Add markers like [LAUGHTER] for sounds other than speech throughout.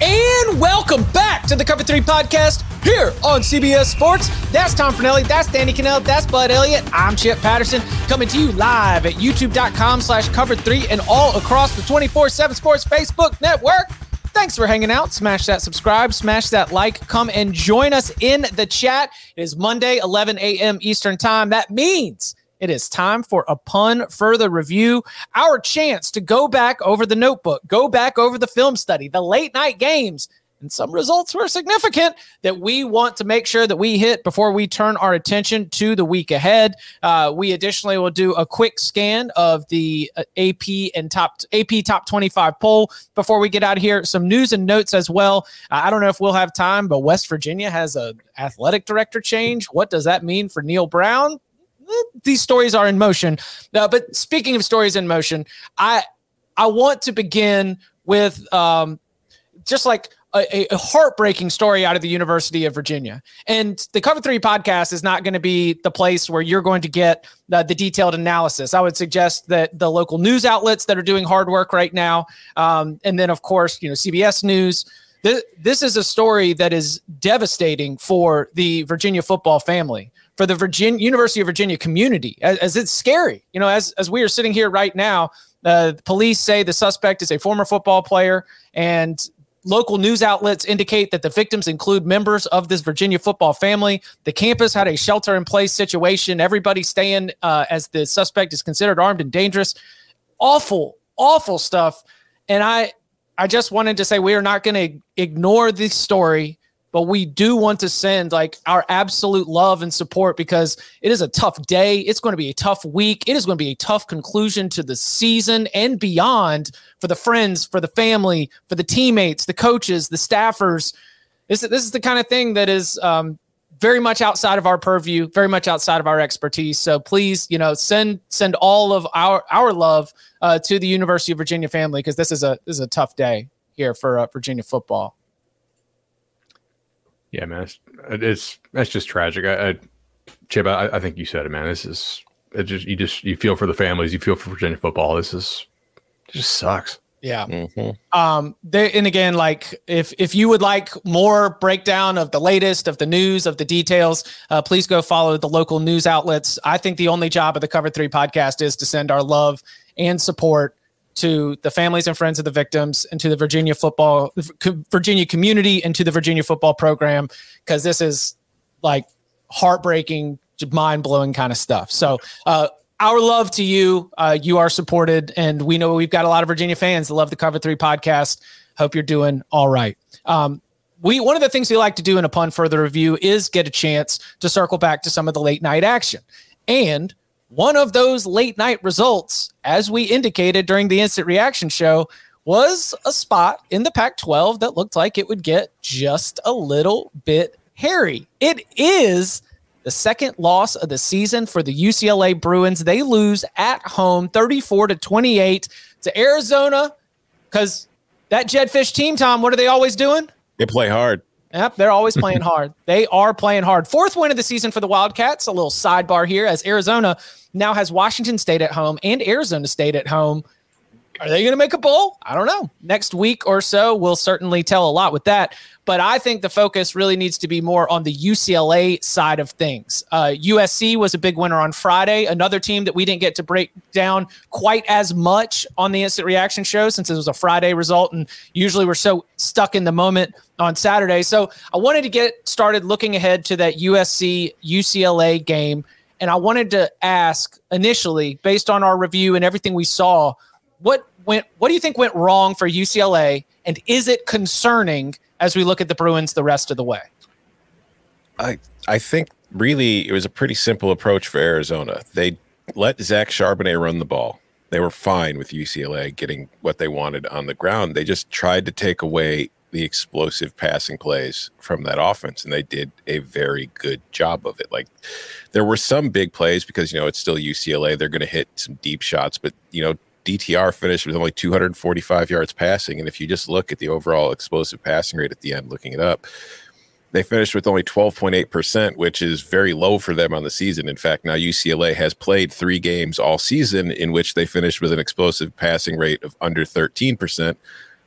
And welcome back to the Cover 3 podcast here on CBS Sports. That's Tom Fornelli, that's Danny Kanell, that's Bud Elliott. I'm Chip Patterson coming to you live at youtube.com slash cover 3 and all across the 24-7 Sports Facebook network. Thanks for hanging out. Smash that subscribe, smash that like, come and join us in the chat. It is Monday, 11 a.m. Eastern Time. That means it is time for Upon Further Review, our chance to go back over the notebook, go back over the film study, the late night games, and some results were significant that we want to make sure that we hit before we turn our attention to the week ahead. Uh, we additionally will do a quick scan of the uh, AP and top AP top 25 poll before we get out of here. Some news and notes as well. Uh, I don't know if we'll have time, but West Virginia has a athletic director change. What does that mean for Neal Brown? These stories are in motion. Uh, but speaking of stories in motion, I I want to begin with um, just like a, a, heartbreaking story out of the University of Virginia. And the Cover Three podcast is not going to be the place where you're going to get the, the, detailed analysis. I would suggest that the local news outlets that are doing hard work right now, um, and then of course you know CBS News. This, this is a story that is devastating for the Virginia football family for the Virginia University of Virginia community, as, as it's scary. You know, as as we are sitting here right now, uh, police say the suspect is a former football player, and local news outlets indicate that the victims include members of this Virginia football family. The campus had a shelter in place situation. Everybody staying uh, as the suspect is considered armed and dangerous. Awful, awful stuff. And I, I just wanted to say we are not going to ignore this story but we do want to send like our absolute love and support because it is a tough day. It's going to be a tough week. It is going to be a tough conclusion to the season and beyond for the friends, for the family, for the teammates, the coaches, the staffers. This, this is the kind of thing that is um, very much outside of our purview, very much outside of our expertise. So please, you know, send send all of our our love uh, to the University of Virginia family because this is a this is a tough day here for uh, Virginia football. Yeah, man, it's, it's that's just tragic. I, I Chip, I, I, think you said it, man. This is it. Just you just you feel for the families, you feel for Virginia football. This is just sucks. Yeah. Mm-hmm. Um. They, and again, like if if you would like more breakdown of the latest of the news of the details, uh, please go follow the local news outlets. I think the only job of the Cover Three podcast is to send our love and support to the families and friends of the victims and to the Virginia football Virginia community and to the Virginia football program because this is like heartbreaking mind-blowing kind of stuff. So uh, our love to you. Uh, you are supported and we know we've got a lot of Virginia fans that love the cover 3 podcast. Hope you're doing all right. Um, we one of the things we like to do in upon further review is get a chance to circle back to some of the late night action. And one of those late night results, as we indicated during the instant reaction show, was a spot in the Pac 12 that looked like it would get just a little bit hairy. It is the second loss of the season for the UCLA Bruins. They lose at home 34 to 28 to Arizona because that Jedd Fisch team, Tom, what are they always doing? They play hard. Yep, they're always playing hard. [LAUGHS] They are playing hard. Fourth win of the season for the Wildcats. A little sidebar here as Arizona now has Washington State at home and Arizona State at home. Are they going to make a bowl? I don't know. Next week or so, we'll certainly tell a lot with that. But I think the focus really needs to be more on the UCLA side of things. Uh, USC was a big winner on Friday. Another team that we didn't get to break down quite as much on the instant reaction show since it was a Friday result. And usually we're so stuck in the moment on Saturday. So I wanted to get started looking ahead to that USC UCLA game. And I wanted to ask initially, based on our review and everything we saw, what went what do you think went wrong for UCLA? And is it concerning as we look at the Bruins the rest of the way? I I think really it was a pretty simple approach for Arizona. They let Zach Charbonnet run the ball. They were fine with UCLA getting what they wanted on the ground. They just tried to take away the explosive passing plays from that offense, and they did a very good job of it. Like there were some big plays because you know it's still UCLA. They're going to hit some deep shots, but you know DTR finished with only 245 yards passing. And if you just look at the overall explosive passing rate at the end, looking it up, they finished with only 12.8%, which is very low for them on the season. In fact, now UCLA has played three games all season in which they finished with an explosive passing rate of under 13%.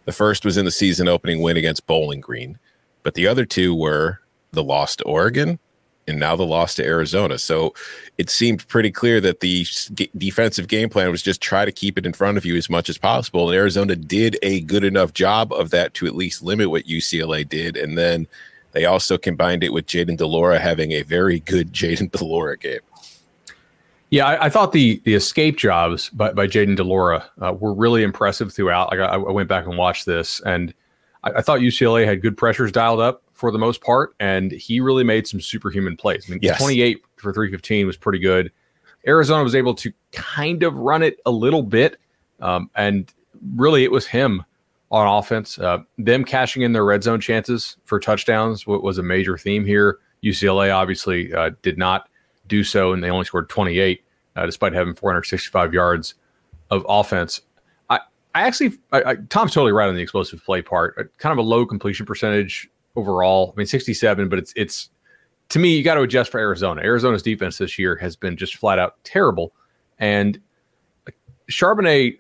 The first was in the season opening win against Bowling Green, but the other two were the loss to Oregon and now the loss to Arizona. So it seemed pretty clear that the defensive game plan was just try to keep it in front of you as much as possible. And Arizona did a good enough job of that to at least limit what UCLA did. And then they also combined it with Jayden de Laura having a very good [LAUGHS] Jayden de Laura game. Yeah, I, I, thought the the escape jobs by, by Jayden de Laura uh, were really impressive throughout. Like I, I, went back and watched this, and I, I thought UCLA had good pressures dialed up for the most part, and he really made some superhuman plays. I mean, yes. 28 for 315 was pretty good. Arizona was able to kind of run it a little bit, um, and really it was him on offense. Uh, them cashing in their red zone chances for touchdowns was a major theme here. UCLA obviously uh, did not do so, and they only scored 28 uh, despite having 465 yards of offense. I, I actually, I, I, Tom's totally right on the explosive play part. Uh, kind of a low completion percentage overall. I mean, 67, but it's it's to me, you got to adjust for Arizona. Arizona's defense this year has been just flat out terrible. And Charbonnet,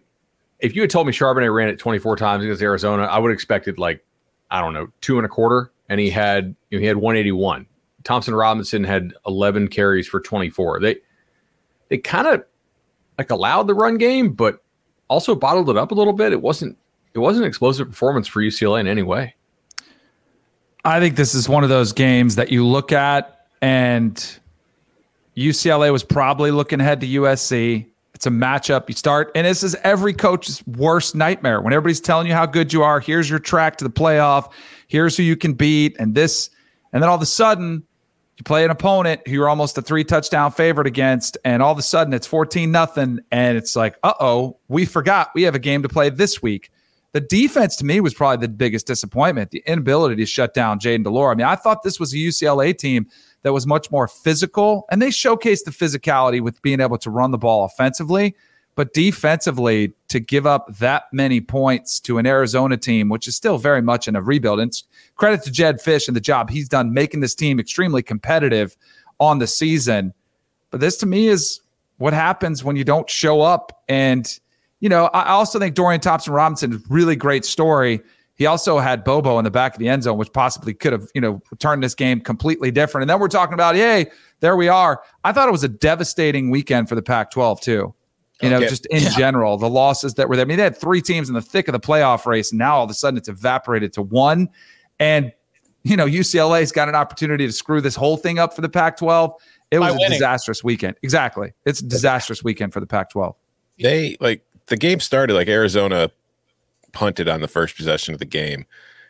if you had told me Charbonnet ran it 24 times against Arizona, I would have expected like, I don't know, two and a quarter. And he had you know, he had 181. Thompson Robinson had 11 carries for 24. They they kind of like allowed the run game, but also bottled it up a little bit. It wasn't it wasn't explosive performance for UCLA in any way. I think this is one of those games that you look at and UCLA was probably looking ahead to USC. It's a matchup. You start, and this is every coach's worst nightmare when everybody's telling you how good you are. Here's your track to the playoff. Here's who you can beat, and this, and then all of a sudden, you play an opponent who you're almost a three touchdown favorite against, and all of a sudden it's 14 nothing, and it's like, uh oh, we forgot we have a game to play this week. The defense to me was probably the biggest disappointment. The inability to shut down Jayden de Laura. I mean, I thought this was a UCLA team that was much more physical, and they showcased the physicality with being able to run the ball offensively. But defensively, to give up that many points to an Arizona team, which is still very much in a rebuild, and credit to Jedd Fisch and the job he's done making this team extremely competitive on the season. But this to me is what happens when you don't show up and you know, I also think Dorian Thompson Robinson is really great story. He also had Bobo in the back of the end zone, which possibly could have, you know, turned this game completely different. And then we're talking about, hey, there we are. I thought it was a devastating weekend for the Pac 12, too. You know, okay. just in yeah. general, the losses that were there. I mean, they had three teams in the thick of the playoff race, and now all of a sudden it's evaporated to one. And, you know, UCLA's got an opportunity to screw this whole thing up for the Pac 12. It was By a disastrous weekend. Exactly. It's a disastrous weekend for the Pac 12. They, like, the game started like Arizona punted on the first possession of the game.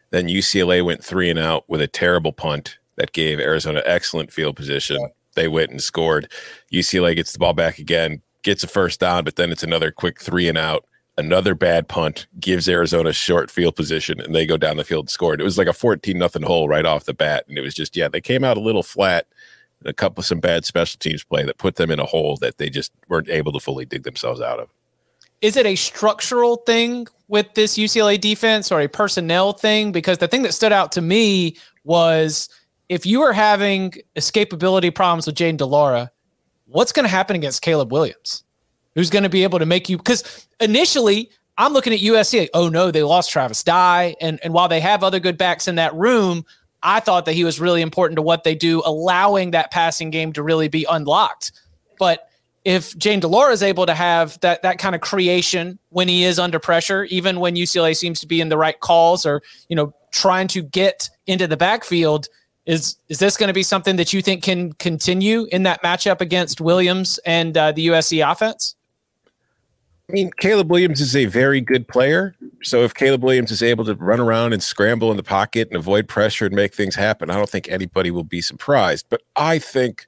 Then UCLA went three and out with a terrible punt that gave Arizona excellent field position. Yeah. They went and scored. UCLA gets the ball back again, gets a first down, but then it's another quick three and out. Another bad punt gives Arizona short field position, and they go down the field and scored. It was like a 14 nothing hole right off the bat. And it was just, yeah, they came out a little flat a couple of some bad special teams play that put them in a hole that they just weren't able to fully dig themselves out of is it a structural thing with this UCLA defense or a personnel thing? Because the thing that stood out to me was if you are having escapability problems with Jayden de Laura, what's going to happen against Caleb Williams? Who's going to be able to make you? Because initially, I'm looking at USC. Oh no, they lost Travis Dye, and and while they have other good backs in that room, I thought that he was really important to what they do, allowing that passing game to really be unlocked. But if Jayden de Laura is able to have that that kind of creation when he is under pressure, even when UCLA seems to be in the right calls or you know trying to get into the backfield, is is this going to be something that you think can continue in that matchup against Williams and uh, the USC offense? I mean, Caleb Williams is a very good player. So if Caleb Williams is able to run around and scramble in the pocket and avoid pressure and make things happen, I don't think anybody will be surprised. But I think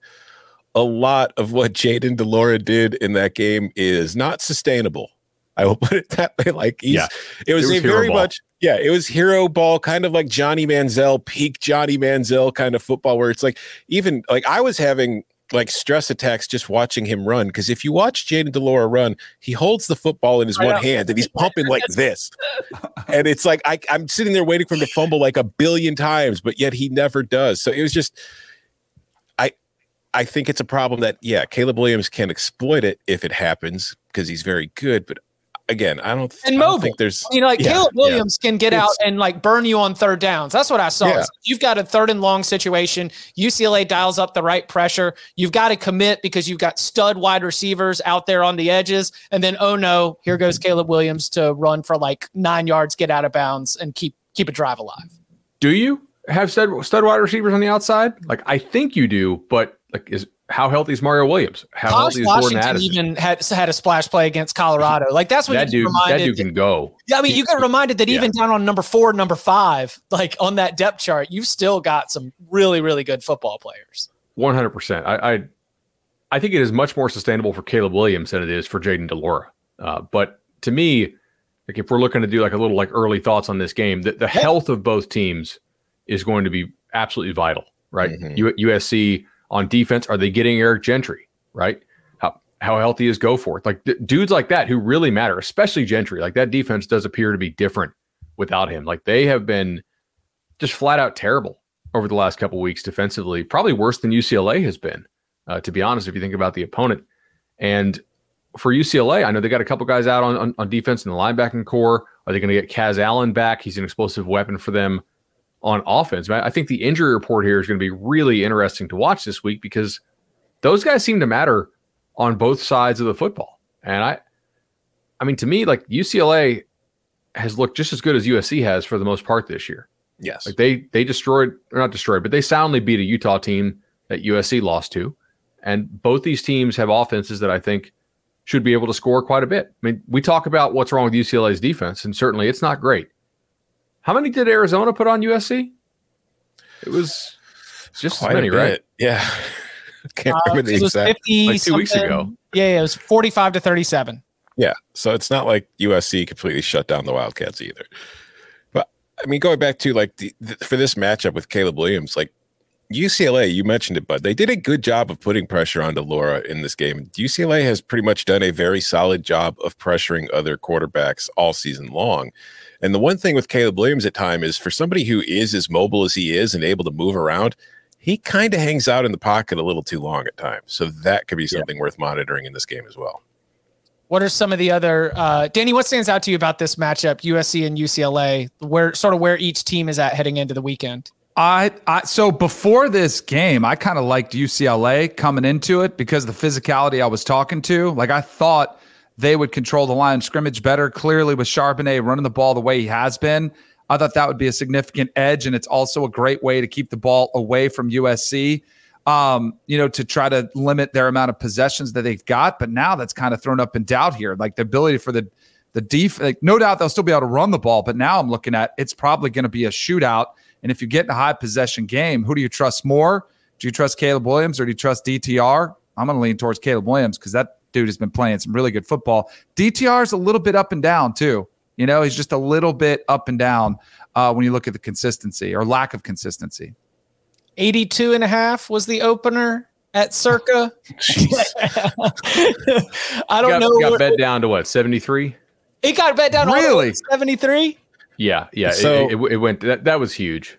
a lot of what Jayden de Laura did in that game is not sustainable. I will [LAUGHS] put it that way. Like he's, yeah, it was, it was a very ball. much, yeah, it was hero ball, kind of like Johnny Manziel, peak Johnny Manziel kind of football, where it's like even like I was having like stress attacks just watching him run. Because if you watch Jayden de Laura run, he holds the football in his one hand and he's [LAUGHS] pumping like this. [LAUGHS] and it's like I, I'm sitting there waiting for him to fumble like a billion times, but yet he never does. So it was just I I think it's a problem that yeah, Caleb Williams can exploit it if it happens because he's very good, but again, I don't, and I don't think there's you know like yeah, Caleb Williams yeah. can get it's, out and like burn you on third downs. That's what I saw. Yeah. You've got a third and long situation. UCLA dials up the right pressure. You've got to commit because you've got stud wide receivers out there on the edges. And then oh no, here goes mm-hmm. Caleb Williams to run for like nine yards, get out of bounds, and keep keep a drive alive. Do you have stud stud wide receivers on the outside? Like I think you do, but like is how healthy is Mario Williams? How healthy is Washington Jordan Addison? Even had had a splash play against Colorado. Like that's what that dude. That dude can go. Yeah, I mean, you get reminded that even down on number four, number five, like on that depth chart, you've still got some really, really good football players. One hundred percent. I, I think it is much more sustainable for Caleb Williams than it is for Jayden de Laura. Uh, but to me, like if we're looking to do like a little like early thoughts on this game, the, the health of both teams is going to be absolutely vital, right? Mm-hmm. U- USC on defense? Are they getting Eric Gentry? Right? How how healthy is Goforth? Like d- dudes like that who really matter, especially Gentry. Like that defense does appear to be different without him. Like they have been just flat out terrible over the last couple weeks defensively, probably worse than UCLA has been. Uh, to be honest, if you think about the opponent, and for UCLA, I know they got a couple guys out on, on, on defense in the linebacking core. Are they going to get Kaz Allen back? He's an explosive weapon for them on offense. I think the injury report here is going to be really interesting to watch this week because those guys seem to matter on both sides of the football. And I, I mean, to me, like UCLA has looked just as good as USC has for the most part this year. Yes, like they they destroyed or not destroyed, but they soundly beat a Utah team that USC lost to, and both these teams have offenses that I think should be able to score quite a bit. I mean, we talk about what's wrong with UCLA's defense, and certainly it's not great. How many did Arizona put on USC? It was just Quite as many, right? Yeah. [LAUGHS] Can't uh, remember the exact. Like two weeks ago. Yeah, yeah, it was 45 to 37. Yeah. So it's not like USC completely shut down the Wildcats either. But I mean, going back to like the, the, for this matchup with Caleb Williams, like UCLA, you mentioned it, but they did a good job of putting pressure on de Laura in this game. UCLA has pretty much done a very solid job of pressuring other quarterbacks all season long. And the one thing with Caleb Williams at time is for somebody who is as mobile as he is and able to move around, he kind of hangs out in the pocket a little too long at times. So that could be something yeah. worth monitoring in this game as well. What are some of the other uh, Danny? What stands out to you about this matchup, USC and UCLA? Where sort of where each team is at heading into the weekend? I, I so before this game, I kind of liked UCLA coming into it because the physicality I was talking to. Like I thought they would control the line scrimmage better. Clearly, with Charbonnet running the ball the way he has been, I thought that would be a significant edge, and it's also a great way to keep the ball away from USC. Um, you know, to try to limit their amount of possessions that they've got. But now that's kind of thrown up in doubt here. Like the ability for the the def, like no doubt they'll still be able to run the ball, but now I'm looking at it's probably going to be a shootout. And if you get in a high possession game, who do you trust more? Do you trust Caleb Williams or do you trust DTR? I'm going to lean towards Caleb Williams because that dude has been playing some really good football. DTR is a little bit up and down too. You know, he's just a little bit up and down uh, when you look at the consistency or lack of consistency. 82 and a half was the opener at Circa. [LAUGHS] [LAUGHS] I don't got, know. Got bet down to what, 73? He got bet down really? 73? Yeah, yeah. So, it, it, it went, that, that was huge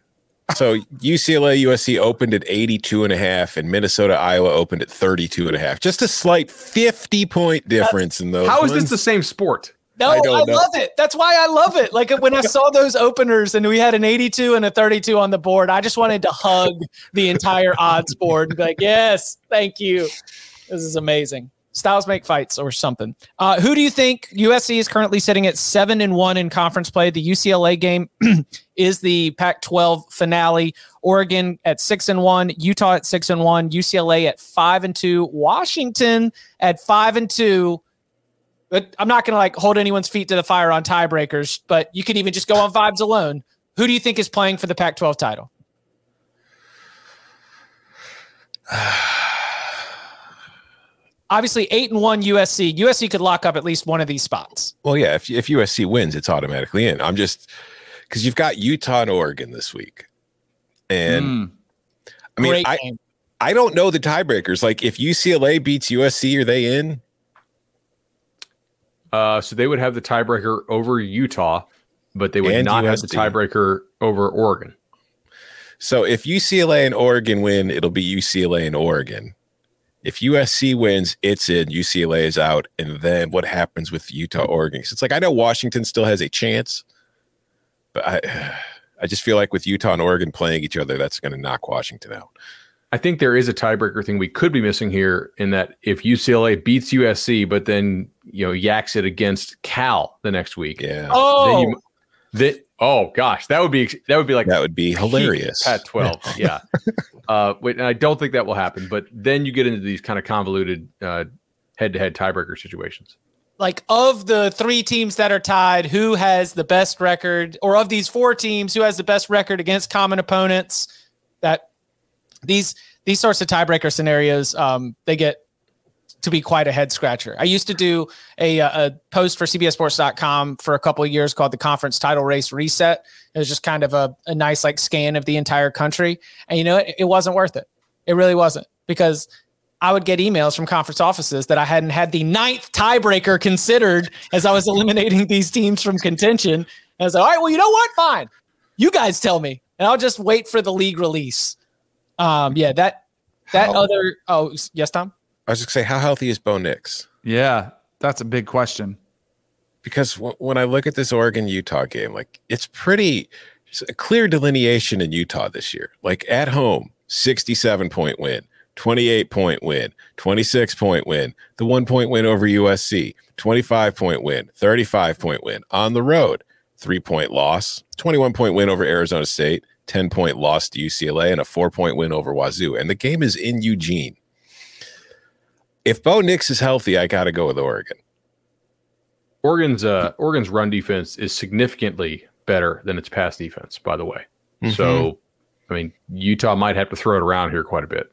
so UCLA USC opened at 82 and a half and Minnesota Iowa opened at 32 and a half. Just a slight 50 point difference in those. How is this the same sport? No, I I, love it. That's why I love it. Like when I [LAUGHS] saw those openers and we had an 82 and a 32 on the board, I just wanted to hug the entire odds board and be like, yes, thank you. This is amazing. Styles make fights or something. Uh, who do you think USC is currently sitting at seven and one in conference play? The UCLA game is the Pac-12 finale. Oregon at six and one, Utah at six and one, UCLA at five and two, Washington at five and two. But I'm not going to like hold anyone's feet to the fire on tiebreakers, but you can even just go on vibes alone. Who do you think is playing for the Pac-12 title? Obviously, eight and one USC. USC could lock up at least one of these spots. Well, yeah, if if USC wins, it's automatically in. I'm just because you've got Utah and Oregon this week, and Mm. I mean, Great I game. I don't know the tiebreakers. Like, if UCLA beats USC, are they in? Uh, so they would have the tiebreaker over Utah, but they would And not have the tiebreaker over Oregon. So if UCLA and Oregon win, it'll be UCLA and Oregon. If USC wins, it's in. UCLA is out, and then what happens with Utah, Oregon? 'Cause it's like I know Washington still has a chance, but I, [SIGHS] I just feel like with Utah and Oregon playing each other, that's going to knock Washington out. I think there is a tiebreaker thing we could be missing here in that if UCLA beats USC, but then you know yaks it against Cal the next week. Yeah, oh! then Oh, you- that oh gosh, that would be that would be like that would be hilarious. Pat twelve, yeah. [LAUGHS] uh, wait, and I don't think that will happen. But then you get into these kind of convoluted uh, head-to-head tiebreaker situations. like of the three teams that are tied, who has the best record, or of these four teams, who has the best record against common opponents? That these these sorts of tiebreaker scenarios, um, they get to be quite a head scratcher. I used to do a, uh, a post for CBSSports.com for a couple of years called the Conference Title Race Reset. It was just kind of a, a nice like scan of the entire country, and you know it, it wasn't worth it. It really wasn't because I would get emails from conference offices that I hadn't had the ninth tiebreaker considered as I was [LAUGHS] eliminating these teams from contention. And I was like, all right, well, you know what? Fine. You guys tell me. And I'll just wait for the league release. Um, yeah, that that How- other oh yes, Tom. I was going to say, how healthy is Bo Nix? Yeah, that's a big question. Because w- when I look at this Oregon Utah game, like it's pretty it's a clear delineation in Utah this year. Like at home, 67 point win, 28 point win, 26 point win, the one point win over USC, 25 point win, 35 point win on the road, three point loss, 21 point win over Arizona State, 10 point loss to UCLA, and a four point win over Wazoo. And the game is in Eugene. If Bo Nix is healthy, I got to go with Oregon. Oregon's uh, Oregon's run defense is significantly better than its pass defense, by the way. So, I mean, Utah might have to throw it around here quite a bit.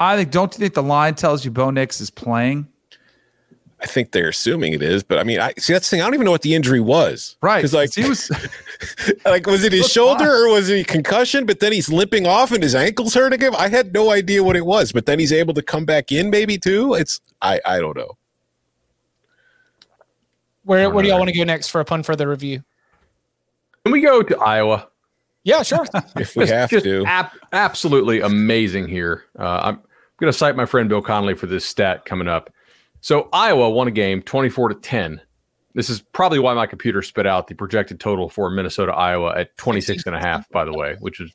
I think. Don't you think the line tells you Bo Nix is playing? I think they're assuming it is, but I mean, I see that's the thing. I don't even know what the injury was. Right. Because like, he was. [LAUGHS] like was it his shoulder fine. or was it a concussion? But then he's limping off and his ankle's hurting him. I had no idea what it was, but then he's able to come back in maybe too. It's I I don't know. Where where do y'all want to go next for upon further review? Can we go to Iowa? Yeah, sure. [LAUGHS] If we Just- have just to, ab- absolutely amazing here. Uh, I'm going to cite my friend Bill Connolly for this stat coming up. So Iowa won a game 24 to 10. This is probably why my computer spit out the projected total for Minnesota Iowa at 26 and a half, by the way, which is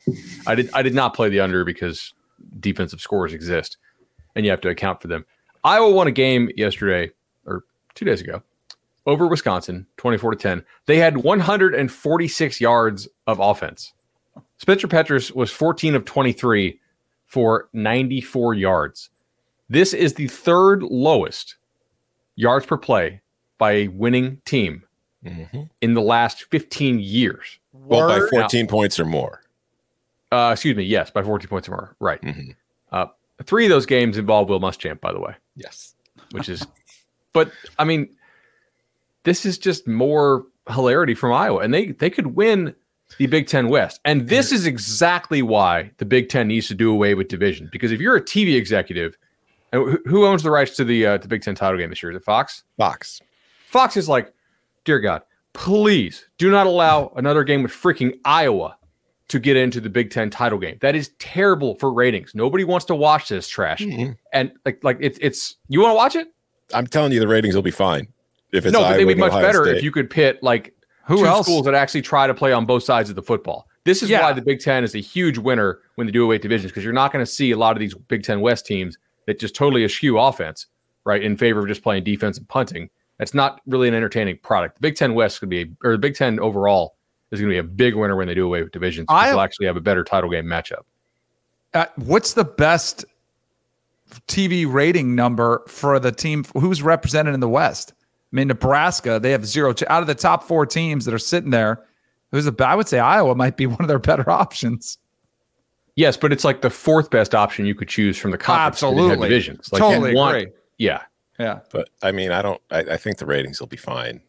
I did I did not play the under because defensive scores exist and you have to account for them. Iowa won a game yesterday or 2 days ago over Wisconsin 24 to 10. They had 146 yards of offense. Spencer Petras was 14 of 23 for 94 yards. This is the third lowest yards per play by a winning team Mhm. in the last 15 years. well by Word. 14 points or more. Uh, excuse me, yes, by 14 points or more. Right. Mhm. Uh, three of those games involved Will Muschamp, by the way, Yes. which is, but I mean, this is just more hilarity from Iowa, and they they could win the Big Ten West, and this is exactly why the Big Ten needs to do away with division. Because if you're a TV executive, and who- who owns the rights to the uh, the Big Ten title game this year? Is it Fox? Fox. Fox is like, dear God, please do not allow another game with freaking Iowa to get into the Big Ten title game. That is terrible for ratings. Nobody wants to watch this trash. Mhm. And like, like it's it's you want to watch it? I'm telling you, the ratings will be fine. If it's no, Iowa they'd be much Ohio better State. if you could pit like Who two else? schools that actually try to play on both sides of the football. This is Yeah. why the Big Ten is a huge winner when they do away divisions because you're not going to see a lot of these Big Ten West teams that just totally eschew offense, right, in favor of just playing defense and punting. That's not really an entertaining product. The Big Ten West could be, or the Big Ten overall is going to be a big winner when they do away with divisions. I- They'll actually have a better title game matchup. Uh, what's the best TV rating number for the team who's represented in the West? I mean, Nebraska, they have zero. Out of the top four teams that are sitting there, who's a, I would say Iowa might be [LAUGHS] one of their better options. Yes, but it's like the fourth best option you could choose from the conference that didn't have Absolutely. divisions. Like Totally you want- agree. Yeah, Yeah. But I mean, I don't. I, I think the ratings will be fine.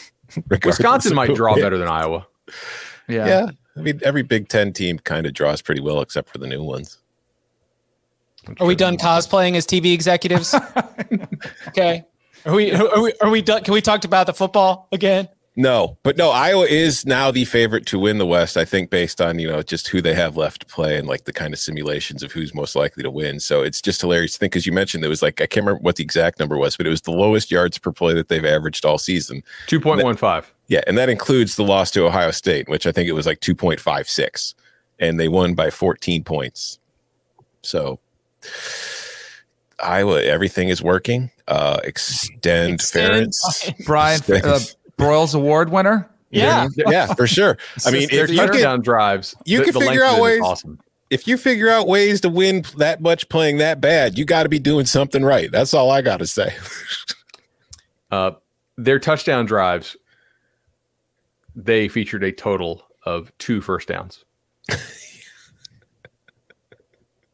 [LAUGHS] Wisconsin might draw wins. better than Iowa. Yeah. Yeah, I mean, every Big Ten team kind of draws pretty well, except for the new ones. Are we done cosplaying as TV executives? [LAUGHS] okay. Are we, are we? Are we done? Can we talk about the football again? No, but no, Iowa is now the favorite to win the West. I think based on you know just who they have left to play and like the kind of simulations of who's most likely to win. So it's just hilarious to think because you mentioned it was like I can't remember what the exact number was, but it was the lowest yards per play that they've averaged all season. Two point one five. Yeah, and that includes the loss to Ohio State, which I think it was like two point five six, and they won by fourteen points. So Iowa, everything is working. Uh, extend, Extend. Ferentz. Brian uh, Broyles Award winner. Yeah. yeah, for sure. [LAUGHS] I mean, their if you, touchdown can, drives, you the- can the figure out of it is ways- Awesome. if you figure out ways to win that much playing that bad, you got to be doing something right. That's all I got to say. [LAUGHS] Uh, their touchdown drives, they featured a total of two first downs. [LAUGHS]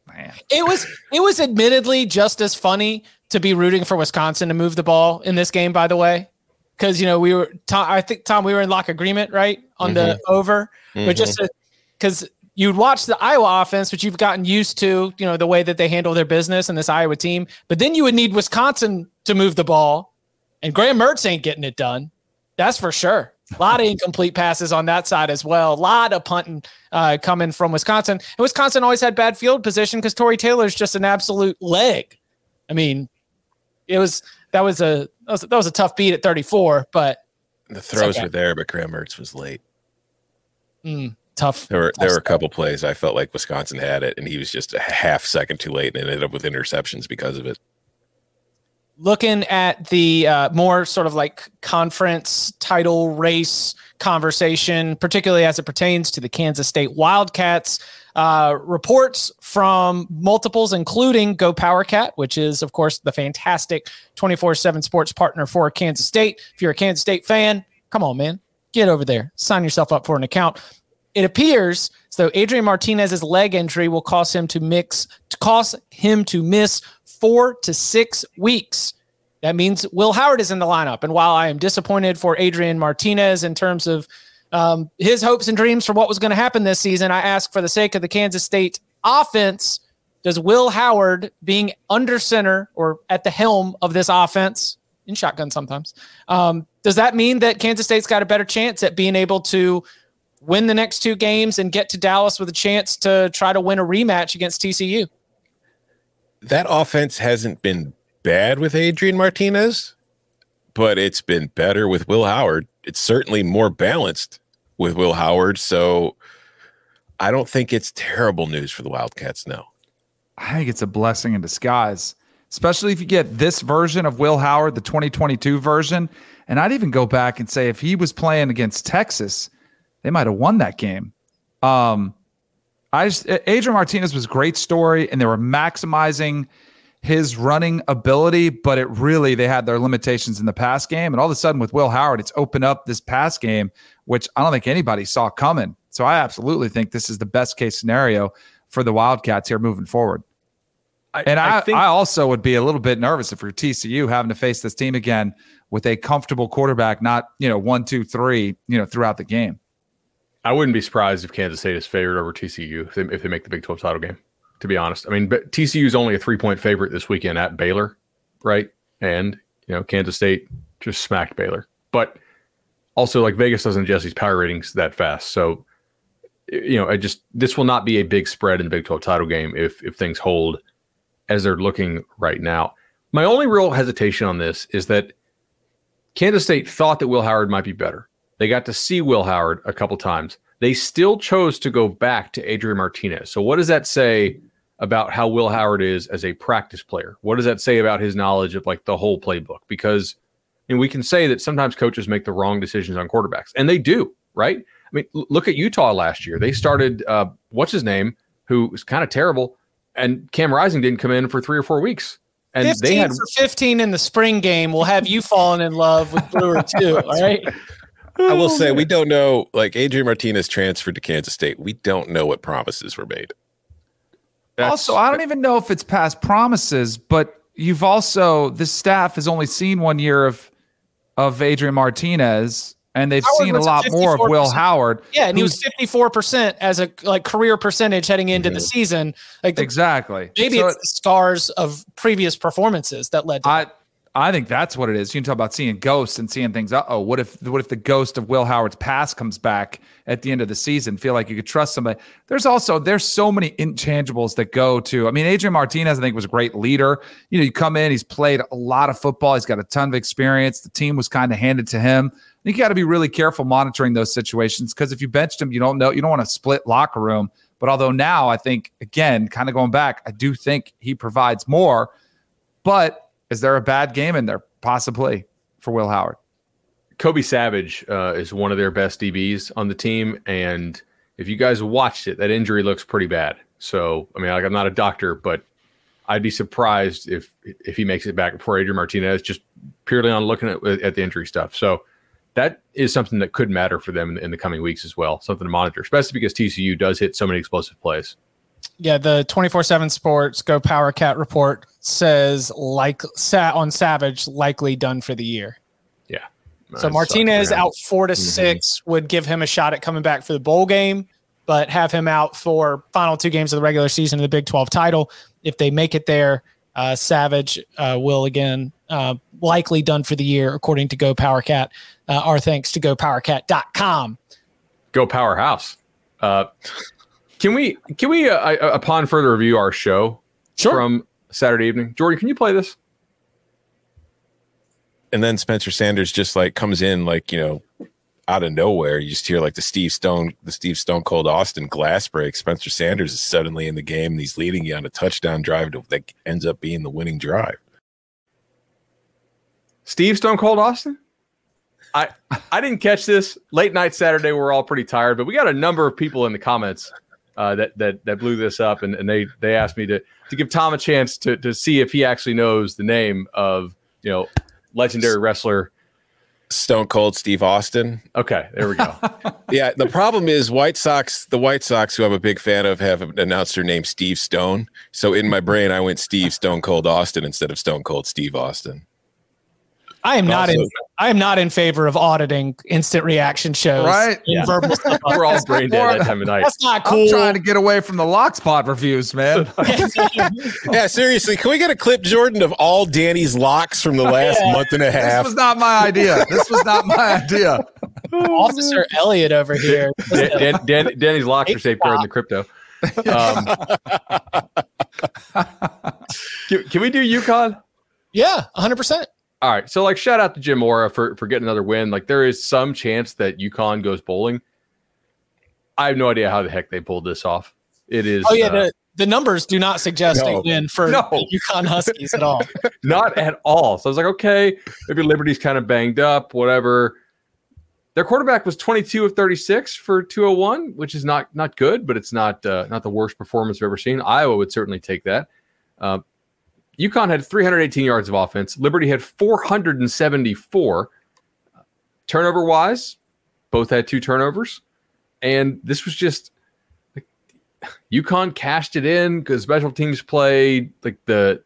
Man. It was. It was admittedly just as funny to be rooting for Wisconsin to move the ball in this game. By the way, because you know we were. Tom, I think Tom, we were in lock agreement, right, on the over, but just because you'd watch the Iowa offense, which you've gotten used to, you know, the way that they handle their business and this Iowa team. But then you would need Wisconsin to move the ball, and Graham Mertz ain't getting it done. That's for sure. A lot of incomplete passes on that side as well. A lot of punting uh, coming from Wisconsin. And Wisconsin always had bad field position because Tory Taylor's just an absolute leg. I mean, it was that was a that was, that was a tough beat at 34, but The throws okay. were there, but Graham Mertz was late. mm, tough. There were there were a couple plays I felt like Wisconsin had it, and he was just a half second too late, and ended up with interceptions because of it. looking at the uh, more sort of like conference title race conversation, particularly as it pertains to the Kansas State Wildcats. Uh, reports from multiples, including Go Power Cat, which is, of course, the fantastic 24 7 sports partner for Kansas State. If you're a Kansas State fan, come on, man, get over there, sign yourself up for an account. It appears so Adrian Martinez's leg injury will cause him to mix to cause him to miss four to six weeks. That means Will Howard is in the lineup. And while I am disappointed for Adrian Martinez in terms of um, his hopes and dreams for what was going to happen this season, I ask for the sake of the Kansas State offense, does Will Howard being under center or at the helm of this offense in shotgun sometimes, um, does that mean that Kansas State's got a better chance at being able to win the next two games and get to Dallas with a chance to try to win a rematch against TCU? That offense hasn't been bad with Adrian Martinez, but it's been better with Will Howard. It's certainly more balanced with Will Howard. So I don't think it's terrible news for the Wildcats now. I think it's a blessing in disguise, especially if you get this version of Will Howard, the 2022 version. And I'd even go back and say if he was playing against Texas, they might have won that game. Um, I just Adrian Martinez was a great story, and they were maximizing his running ability, but it really they had their limitations in the pass game. And all of a sudden, with Will Howard, it's opened up this pass game, which I don't think anybody saw coming. So I absolutely think this is the best case scenario for the Wildcats here moving forward. I, And I, I, think also would be a little bit nervous if you're TCU having to face this team again with a comfortable quarterback, not you know one, two, three, you know throughout the game. I wouldn't be surprised if Kansas State is favored over TCU if they, if they make the Big 12 title game. To be honest, I mean, but TCU is only a three point favorite this weekend at Baylor, right? And you know, Kansas State just smacked Baylor. But also, like Vegas doesn't adjust these power ratings that fast, so you know, I just this will not be a big spread in the Big 12 title game if if things hold as they're looking right now. My only real hesitation on this is that Kansas State thought that Will Howard might be better. They got to see Will Howard a couple times. They still chose to go back to Adrian Martinez. So, what does that say about how Will Howard is as a practice player? What does that say about his knowledge of like the whole playbook? Because and we can say that sometimes coaches make the wrong decisions on quarterbacks, and they do, right? I mean, l- look at Utah last year. They started uh, what's his name, who was kind of terrible, and Cam Rising didn't come in for three or four weeks, and 15 they had for 15 in the spring game will have you falling in love with Brewer too. [LAUGHS] All right. I will say we don't know. Like Adrian Martinez transferred to Kansas State, we don't know what promises were made. That's- also, I don't even know if it's past promises, but you've also the staff has only seen one year of of Adrian Martinez, and they've Howard seen a lot more of Will Howard. Yeah, and he was 54% as a like career percentage heading into the season. Like the- exactly. maybe So it's the scars of previous performances that led to I I think that's what it is. You can talk about seeing ghosts and seeing things. Uh oh, what if what if the ghost of Will Howard's past comes back at the end of the season? Feel like you could trust somebody. There's also there's so many intangibles that go to. I mean, Adrian Martinez, I think, was a great leader. You know, you come in, he's played a lot of football. He's got a ton of experience. The team was kind of handed to him. I think you got to be really careful monitoring those situations because if you benched him, you don't know you don't want to split locker room. But although now I think again, kind of going back, I do think he provides more. But is there a bad game in there? Possibly for Will Howard. Kobe Savage uh, is one of their best DBs on the team, and if you guys watched it, that injury looks pretty bad. So, I mean, like I'm not a doctor, but I'd be surprised if if he makes it back before Adrian Martinez, just purely on looking at at the injury stuff. So, that is something that could matter for them in, in the coming weeks as well. Something to monitor, especially because TCU does hit so many explosive plays. Yeah, the 24/7 Sports Go Power Cat report says like sat on Savage likely done for the year. Yeah. So That Martinez sucks for him. out 4 to 6 would give him a shot at coming back for the bowl game, but have him out for final two games of the regular season of the Big 12 title. If they make it there, uh, Savage uh, will again uh, likely done for the year according to Go Power Cat. Uh, our thanks to gopowercat.com. go powerhouse. Can we can we uh, uh, upon further review our show Sure. from Saturday evening? Jordan, can you play this? And then Spencer Sanders just like comes in like, you know, out of nowhere. You just hear like the Steve Stone, the Steve Stone Cold Austin glass break. Spencer Sanders is suddenly in the game and he's leading you on a touchdown drive to, that ends up being the winning drive. Steve Stone Cold Austin? I I didn't catch this late night Saturday. We're all pretty tired, but we got a number of people in the comments uh, that that that blew this up, and, and they they asked me to to give Tom a chance to to see if he actually knows the name of you know legendary wrestler. Stone Cold Steve Austin. Okay, there we go. [LAUGHS] Yeah, the problem is White Sox, the White Sox, who I'm a big fan of, have announced their name Steve Stone. So in my brain, I went Steve Stone Cold Austin instead of Stone Cold Steve Austin. I am not in I am not in favor of auditing instant reaction shows. Right. In Yeah. verbal stuff. [LAUGHS] We're all brain dead that time of night. That's not I'm cool. trying to get away from the Lockspot reviews, man. [LAUGHS] [LAUGHS] Yeah, seriously, can we get a clip, Jordan, of all Danny's locks from the last month and a half? this was not my idea. This was not my idea. Officer Elliott over here. Dan, Dan, Dan, Danny's locks are safeguarding the crypto. Um, can, can we do UConn? Yeah, 100%. All right. So, like, shout out to Jim Mora for, for getting another win. Like, there is some chance that UConn goes bowling. I have no idea how the heck they pulled this off. It is Oh, yeah. uh, The, the numbers do not suggest No. a win for No. the UConn Huskies at all. [LAUGHS] not at all. So I was like, okay, maybe Liberty's kind of banged up, whatever. Their quarterback was 22 of 36 for 201, which is not not good, but it's not uh, not the worst performance I've ever seen. Iowa would certainly take that. Uh, UConn had 318 yards of offense. Liberty had 474. Turnover wise, both had two turnovers, and this was just like, UConn cashed it in because special teams played like the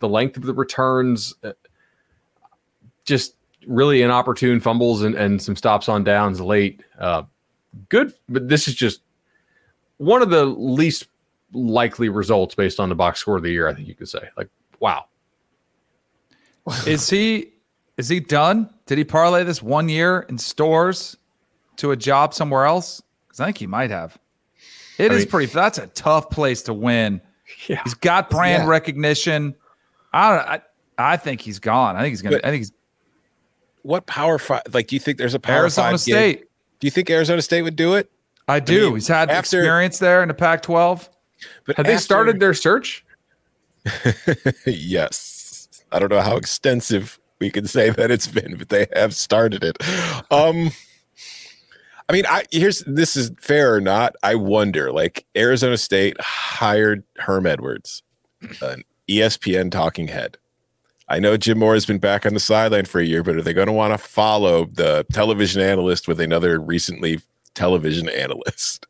the length of the returns, uh, just really inopportune fumbles and, and some stops on downs late. Uh, good, but this is just one of the least likely results based on the box score of the year. I think you could say, like, wow, Is he is he done? Did he parlay this one year in Storrs to a job somewhere else? Because I think he might have. It I is mean- pretty. That's a tough place to win. yeah, He's got brand Yeah. recognition. I don't. I, I think he's gone. I think he's gonna. But- I think he's. what power five? Like, do you think there's a power Arizona five State. Gig? Do you think Arizona State would do it? I do. mean, He's had after- experience there in the Pac-12. But Have they started their search? [LAUGHS] yes. I don't know how extensive we can say that it's been, but they have started it. Um I mean, I here's this is fair or not. I wonder, like Arizona State hired Herm Edwards, an ESPN talking head. I know Jim Mora has been back on the sideline for a year, but are they going to want to follow the television analyst with another recently television analyst?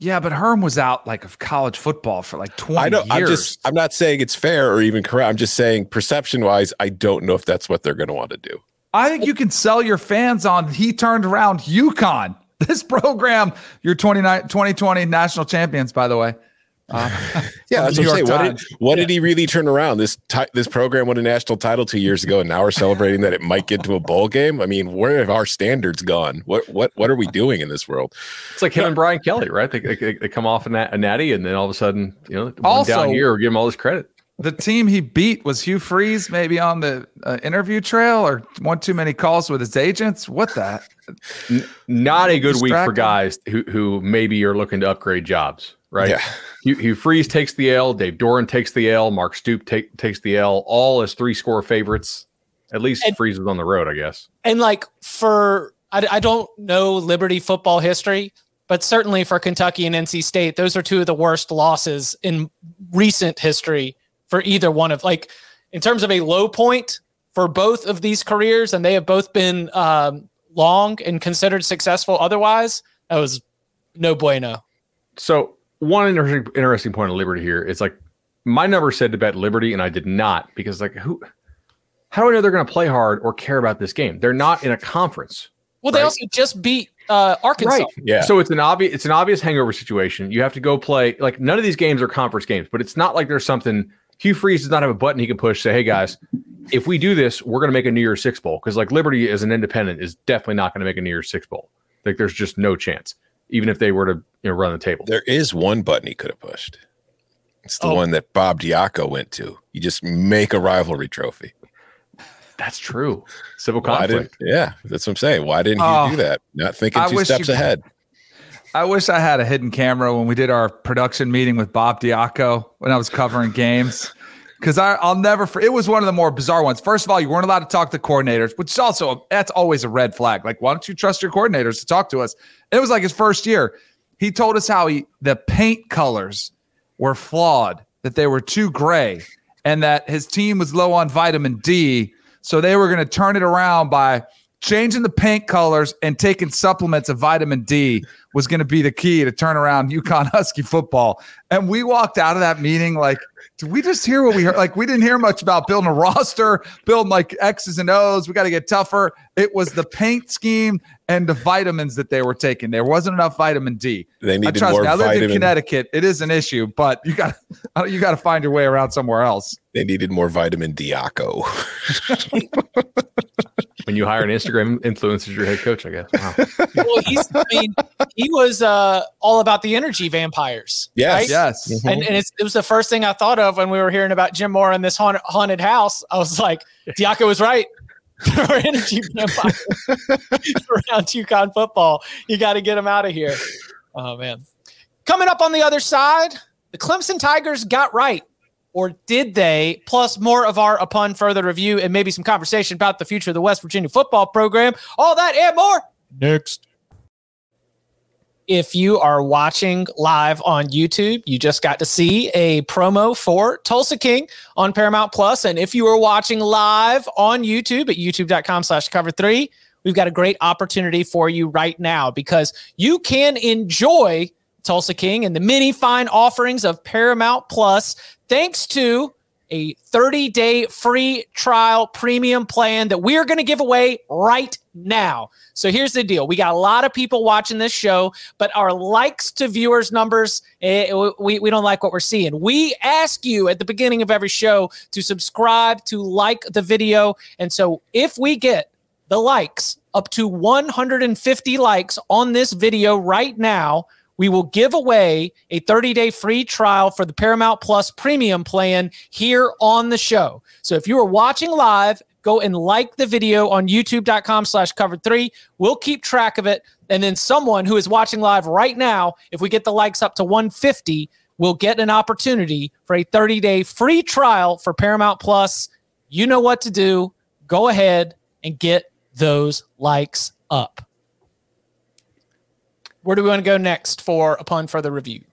Yeah, but Herm was out like of college football for like 20 I don't. years. I'm just. I'm not saying it's fair or even correct. I'm just saying perception wise, I don't know if that's what they're going to want to do. I think you can sell your fans on he turned around UConn. [LAUGHS] This program, your 29 2020 national champions, by the way. Uh, [LAUGHS] Yeah, that's New what I'm saying. What, did, Times. what did he really turn around? This ti- this program won a national title two years ago, and now we're celebrating that it might get to a bowl game. I mean, where have our standards gone? What what what are we doing in this world? It's like him and Brian Kelly, right? They, they, they come off a, nat, a natty, and then all of a sudden, you know, one Also- down here, we give him all this credit. the team he beat was Hugh Freeze, maybe on the uh, interview trail or one too many calls with his agents. What the? Not a good week for guys who who maybe are looking to upgrade jobs, right? Yeah. Hugh, Hugh Freeze takes the L. Dave Doeren takes the L. Mark Stoop take, takes the L. All as three score favorites. At least And- Freeze was on the road, I guess. And like for, I, I don't know Liberty football history, but certainly for Kentucky and NC State, those are two of the worst losses in recent history for either one of like in terms of a low point for both of these careers, and they have both been um, long and considered successful. Otherwise, that was no bueno. So one interesting interesting point of Liberty here is like my number said to bet Liberty, and I did not because like who? How do I know they're going to play hard or care about this game? They're not in a conference. Well, they also just beat uh, Arkansas. Yeah. So it's an obvious it's an obvious hangover situation. You have to go play like none of these games are conference games, but it's not like there's something Hugh Freeze does not have a button he can push. Say, hey guys, if we do this, we're going to make a New Year's Six bowl because like Liberty as an independent is definitely not going to make a New Year's Six bowl. Like there's just no chance, even if they were to you know run the table. There is one button he could have pushed. It's the Oh. one that Bob Diaco went to. You just make a rivalry trophy. That's true. Civil conflict. yeah, that's what I'm saying. Why didn't he Oh, do that? Not thinking I two steps you- ahead. I wish I had a hidden camera when we did our production meeting with Bob Diaco when I was covering games. Because I'll never, it was one of the more bizarre ones. First of all, you weren't allowed to talk to coordinators, which is also, that's always a red flag. Like, why don't you trust your coordinators to talk to us? It was like his first year. He told us how he, the paint colors were flawed, that they were too gray, and that his team was low on vitamin D. So they were going to turn it around by changing the paint colors and taking supplements of vitamin D was going to be the key to turn around UConn [LAUGHS] Husky football. And we walked out of that meeting like, did we just hear what we heard? Like, we didn't hear much about building a roster, building like X's and O's. We got to get tougher. It was the paint scheme and the vitamins that they were taking. There wasn't enough vitamin D. They I needed trust more me. I lived in. Connecticut. It is an issue, but you got [LAUGHS] you got to find your way around somewhere else. They needed more vitamin Diaco. [LAUGHS] When you hire an Instagram influencer as your head coach, I guess. Wow. [LAUGHS] well, he's, I mean, he was uh, all about the energy vampires. Yes. right? Yes. And, and it's, it was the first thing I thought of when we were hearing about Jim Mora and this haunted, haunted house. I was like, Diaco was right. Are energy vampires around UConn football. You got to get them out of here. Oh, man. Coming up on the other side, the Clemson Tigers got right. Or did they? Plus, more of our upon further review and maybe some conversation about the future of the West Virginia football program. All that and more next. If you are watching live on YouTube, you just got to see a promo for Tulsa King on Paramount Plus. And if you are watching live on YouTube at youtube.com slash cover three, we've got a great opportunity for you right now because you can enjoy Tulsa King and the many fine offerings of Paramount Plus thanks to a 30 day free trial premium plan that we're going to give away right now. So here's the deal we got a lot of people watching this show, but our likes to viewers numbers, eh, we, we don't like what we're seeing. We ask you at the beginning of every show to subscribe, to like the video. And so if we get the likes up to 150 likes on this video right now, we will give away a 30 day free trial for the Paramount Plus premium plan here on the show. So if you are watching live, go and like the video on youtube.com slash cover three. We'll keep track of it. And then someone who is watching live right now, if we get the likes up to 150, will get an opportunity for a 30 day free trial for Paramount Plus. You know what to do. Go ahead and get those likes up. Where do we want to go next for upon further review?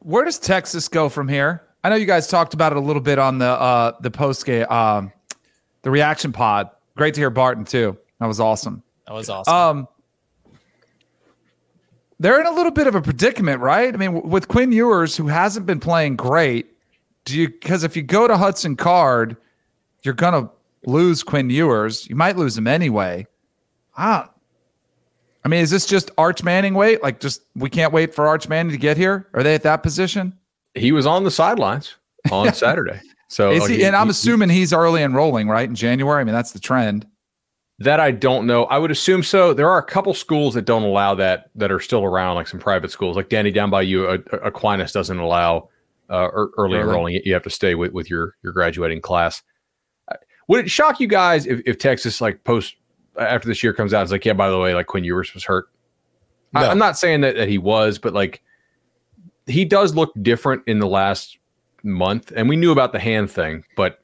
Where does Texas go from here? I know you guys talked about it a little bit on the uh the post game um the reaction pod. Great to hear Barton too. That was awesome. That was awesome. Um they're in a little bit of a predicament, right? I mean, w- with Quinn Ewers, who hasn't been playing great, do you because if you go to Hudson Card, you're gonna lose Quinn Ewers. You might lose him anyway. Ah, I mean, is this just Arch Manning wait? Like, just we can't wait for Arch Manning to get here? Are they at that position? He was on the sidelines on [LAUGHS] Saturday. So Is like, he, and I'm assuming he's early enrolling, right? In January. I mean, that's the trend. that I don't know. I would assume so. There are a couple schools that don't allow that that are still around, like some private schools, like Danny down by you. uh, Aquinas doesn't allow uh, ear- early enrolling. You have to stay with, with your your graduating class. Uh, Would it shock you guys if, if Texas like post after this year comes out? It's like, yeah, by the way, like Quinn Ewers was hurt. I, No. I'm not saying that, that he was, but like he does look different in the last month, and we knew about the hand thing, but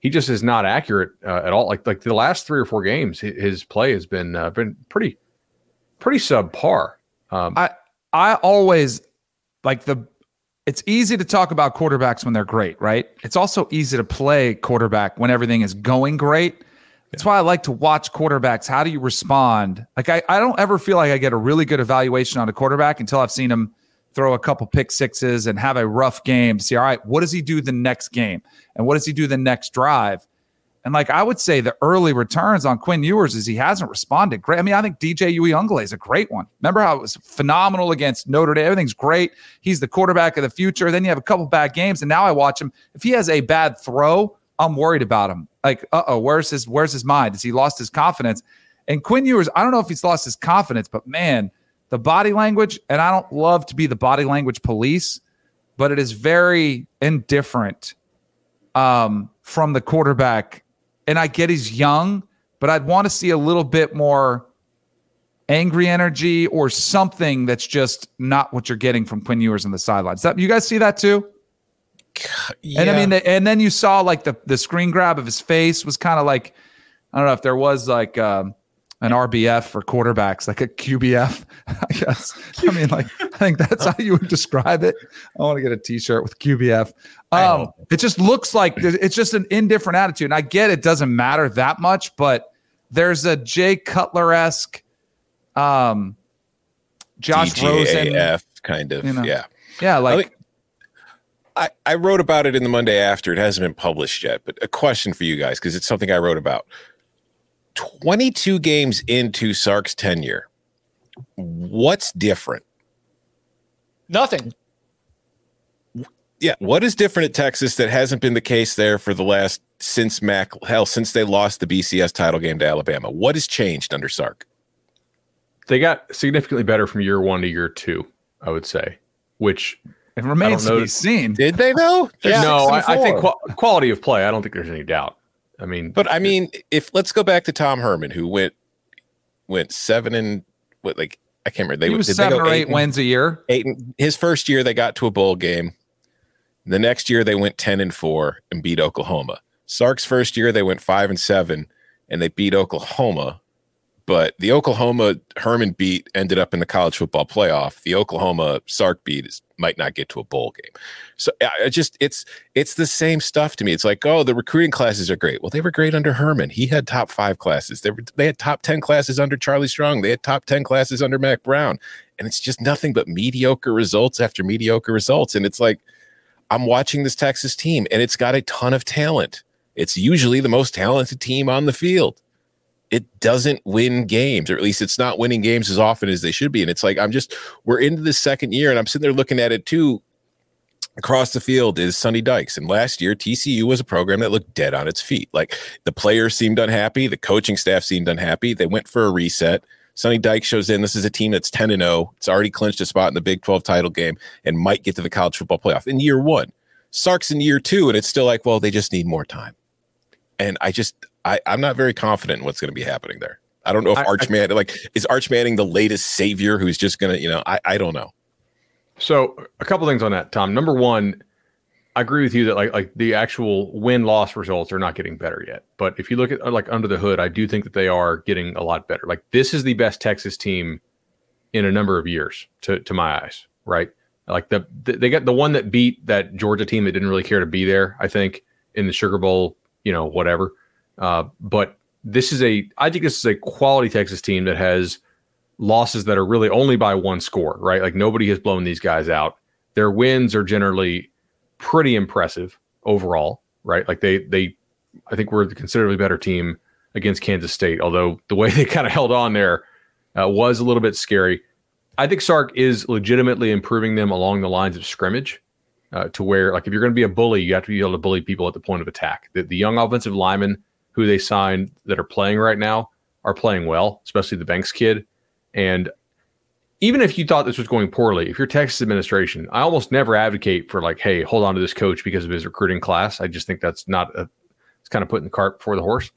he just is not accurate uh, at all. Like like the last three or four games, his play has been uh, been pretty pretty subpar. Um, I I always like the it's easy to talk about quarterbacks when they're great, right? It's also easy to play quarterback when everything is going great. That's why I like to watch quarterbacks. How do you respond? Like I, I don't ever feel like I get a really good evaluation on a quarterback until I've seen him throw a couple pick sixes and have a rough game. See, all right, what does he do the next game? And what does he do the next drive? And like I would say, the early returns on Quinn Ewers is he hasn't responded great. I mean, I think DJ Uiagalelei is a great one. Remember how it was phenomenal against Notre Dame? Everything's great. He's the quarterback of the future. Then you have a couple bad games, and now I watch him. If he has a bad throw, I'm worried about him. Like, uh oh, where's his where's his mind? Has he lost his confidence? And Quinn Ewers, I don't know if he's lost his confidence, but man, the body language, and I don't love to be the body language police, but it is very indifferent um, from the quarterback. And I get he's young, but I'd want to see a little bit more angry energy or something that's just not what you're getting from Quinn Ewers on the sidelines. That you guys see that too? And I mean, the, and then you saw like the the screen grab of his face was kind of like I don't know if there was like um, an RBF for quarterbacks, like a QBF. [LAUGHS] I guess. I mean, like I think that's how you would describe it. I want to get a T-shirt with QBF. Um, it just looks like it's just an indifferent attitude, and I get it doesn't matter that much, but there's a Jay Cutler esque, um, Josh Rosen, kind of. you know. Yeah. yeah, like. Think- I, I wrote about it in the Monday after. It hasn't been published yet, but a question for you guys because it's something I wrote about. 22 games into Sark's tenure. What's different? Nothing. Yeah, what is different at Texas that hasn't been the case there for the last since Mac hell since they lost the BCS title game to Alabama? What has changed under Sark? they got significantly better from year one to year two, I would say. Which It remains to be seen. Did they though? They're no, I, I think four. qua- quality of play. I don't think there's any doubt. I mean, But I mean, if let's go back to Tom Herman, who went went seven and what like I can't remember. They he was did they seven go or eight and- wins a year. Eight. and- His first year, they got to a bowl game. The next year, they went ten and four and beat Oklahoma. Sark's first year, they went five and seven and they beat Oklahoma. But the Oklahoma Herman beat ended up in the college football playoff. The Oklahoma Sark beat is, might not get to a bowl game. So I just it's it's the same stuff to me. It's like, oh, the recruiting classes are great. Well, they were great under Herman. He had top five classes. They were they had top ten classes under Charlie Strong. They had top ten classes under Mack Brown. And it's just nothing but mediocre results after mediocre results. And it's like I'm watching this Texas team, and it's got a ton of talent. It's usually the most talented team on the field. It doesn't win games, or at least it's not winning games as often as they should be. And it's like I'm just we're into the second year, and I'm sitting there looking at it too across the field is Sonny Dykes. And last year, TCU was a program that looked dead on its feet. Like the players seemed unhappy, the coaching staff seemed unhappy. They went for a reset. Sonny Dyke shows in. This is a team that's 10 and 0. It's already clinched a spot in the Big 12 title game and might get to the college football playoff in year one. Sark's in year two, and it's still like, well, they just need more time. And I just, I, I'm not very confident in what's going to be happening there. I don't know if I- Arch Manning, like, is Arch Manning the latest savior who's just going to, you know, I, I don't know. So a couple things on that, Tom. Number one, I agree with you that like like the actual win loss results are not getting better yet. But if you look at like under the hood, I do think that they are getting a lot better. Like this is the best Texas team in a number of years to to my eyes, right? Like the, the they got the one that beat that Georgia team that didn't really care to be there, I think, in the Sugar Bowl, you know, whatever. Uh, but this is a I think this is a quality Texas team that has losses that are really only by one score, right? Like nobody has blown these guys out. Their wins are generally pretty impressive overall, right? Like they they I think we're the considerably better team against Kansas State, although the way [LAUGHS] they kind of held on there uh, was a little bit scary. I think Sark is legitimately improving them along the lines of scrimmage uh, to where, like, if you're going to be a bully, you have to be able to bully people at the point of attack. The, the young offensive linemen who they signed that are playing right now are playing well, especially the Banks kid. And even if you thought this was going poorly, if you're Texas administration, I almost never advocate for like, hey, hold on to this coach because of his recruiting class. I just think that's not a, it's kind of putting the cart before the horse.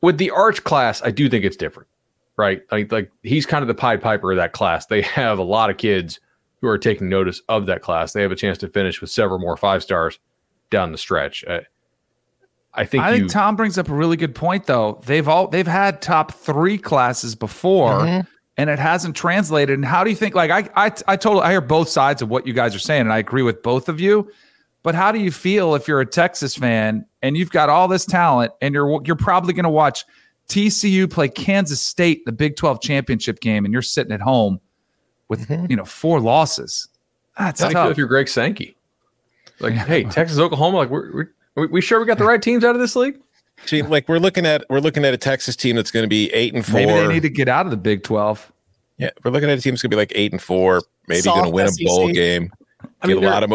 With the Arch class, I do think it's different, right? Like, like he's kind of the Pied Piper of that class. They have a lot of kids who are taking notice of that class. They have a chance to finish with several more five stars down the stretch. Uh, I think I you, Tom brings up a really good point though. They've all they've had top three classes before Mm-hmm. and it hasn't translated. And how do you think like I I I totally I hear both sides of what you guys are saying and I agree with both of you. But how do you feel if you're a Texas fan and you've got all this talent and you're you're probably going to watch TCU play Kansas State in the Big 12 championship game and you're sitting at home with you know four losses. That's How do you feel tough. if you're Greg Sankey? Like, hey, Texas, Oklahoma, like we're, we're we, we sure we got the right teams out of this league? See, like we're looking at we're looking at a Texas team that's going to be eight and four. Maybe they need to get out of the Big 12. yeah, we're looking at a team that's going to be like eight and four, maybe Soft going to win a bowl game. I get mean, a lot of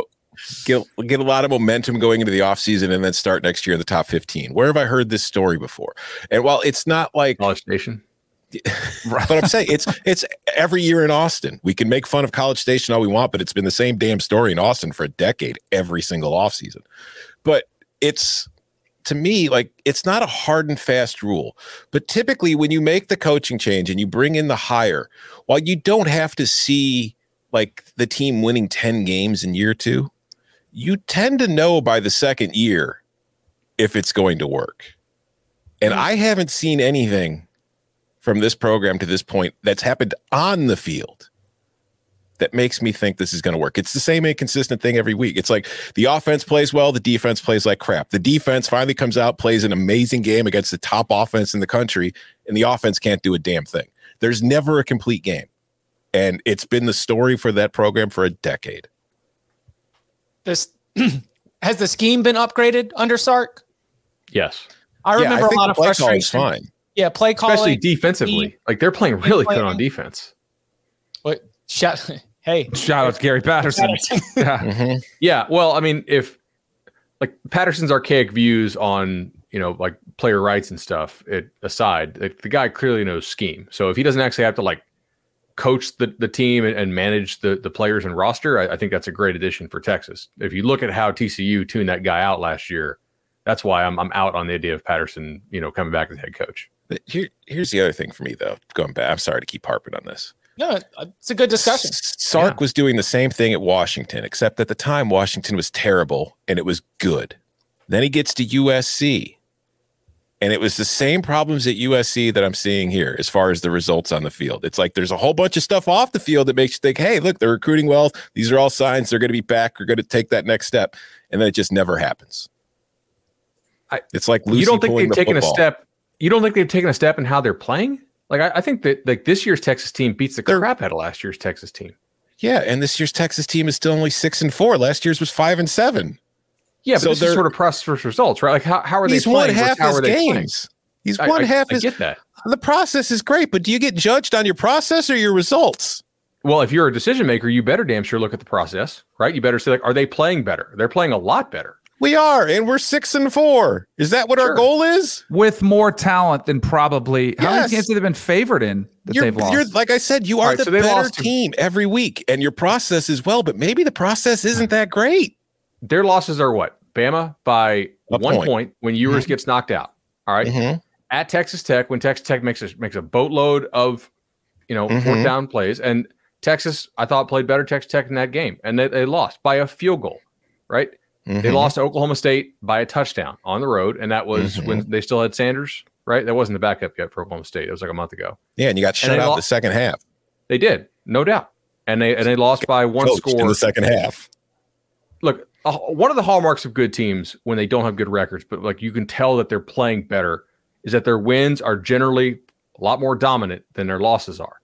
get get a lot of momentum going into the offseason and then start next year in the top 15. Where have I heard this story before? And while it's not like College Station. [LAUGHS] but I'm saying it's it's every year in Austin. We can make fun of College Station all we want, but it's been the same damn story in Austin for a decade, every single offseason. But it's to me like it's not a hard and fast rule. But typically when you make the coaching change and you bring in the hire, while you don't have to see like the team winning 10 games in year 2, you tend to know by the second year if it's going to work. And hmm. I haven't seen anything from this program to this point that's happened on the field that makes me think this is going to work. It's the same inconsistent thing every week. It's like the offense plays well, the defense plays like crap. The defense finally comes out, plays an amazing game against the top offense in the country, and the offense can't do a damn thing. There's never a complete game. And it's been the story for that program for a decade. This [CLEARS THROAT] has the scheme been upgraded under Sark? Yes. I remember a think lot of play frustration. is fine. Yeah, play calling. Especially defensively. Like they're playing really good on defense. What? Shout, hey, Shout out to Gary Patterson. [LAUGHS] Yeah. Mm-hmm. Yeah. Well, I mean, if like Patterson's archaic views on, you know, like player rights and stuff it aside, like, the guy clearly knows scheme. So if he doesn't actually have to like coach the, the team and, and manage the, the players and roster, I, I think that's a great addition for Texas. If you look at how TCU tuned that guy out last year, that's why I'm, I'm out on the idea of Patterson, you know, coming back as head coach. But Here, here's the other thing for me, though. Going back, I'm sorry to keep harping on this. No, uh, it's a good discussion. Sark Yeah. was doing the same thing at Washington, except at the time Washington was terrible and it was good. Then he gets to USC, and it was the same problems at USC that I'm seeing here as far as the results on the field. It's like there's a whole bunch of stuff off the field that makes you think, hey, look, they're recruiting well. These are all signs they're going to be back. They're going to take that next step, and then it just never happens. I- it's like Lucy you don't think they've the taken football. a step? You don't think they've taken a step in how they're playing? Like I, I think that like this year's Texas team beats the They're- crap out of last year's Texas team. Yeah, and this year's Texas team is still only six and four. Last year's was five and seven. Yeah, but So this is sort of process versus results, right? Like how, how are they He's playing? won half how his are they playing? games. He's I- won I, half I his. get that. The process is great, but do you get judged on your process or your results? Well, if you're a decision maker, you better damn sure look at the process, right? You better say like, are they playing better? They're playing a lot better. We are, and we're six and four. Is that what Sure. our goal is? with more talent than probably how many Yes. games have they been favored in that You're, they've lost? you're like I said, you are right, the so better lost to- team every week, and your process is well, but maybe the process isn't that great. Their losses are what? Bama by A one point. point, when Ewers gets knocked out. All right? Mhm. At Texas Tech, when Texas Tech makes a makes a boatload of you know fourth Mhm. down plays, and Texas, I thought played better Texas Tech in that game, and they, they lost by a field goal. Right? They Mhm. lost to Oklahoma State by a touchdown on the road, and that was Mm-hmm. when they still had Sanders. Right? That wasn't the backup yet for Oklahoma State. It was like a month ago. Yeah, and you got shut they out the second half. They did, no doubt, and they and they lost by one Coached score in the second half. look, one of the hallmarks of good teams when they don't have good records, but like you can tell that they're playing better, is that their wins are generally a lot more dominant than their losses are.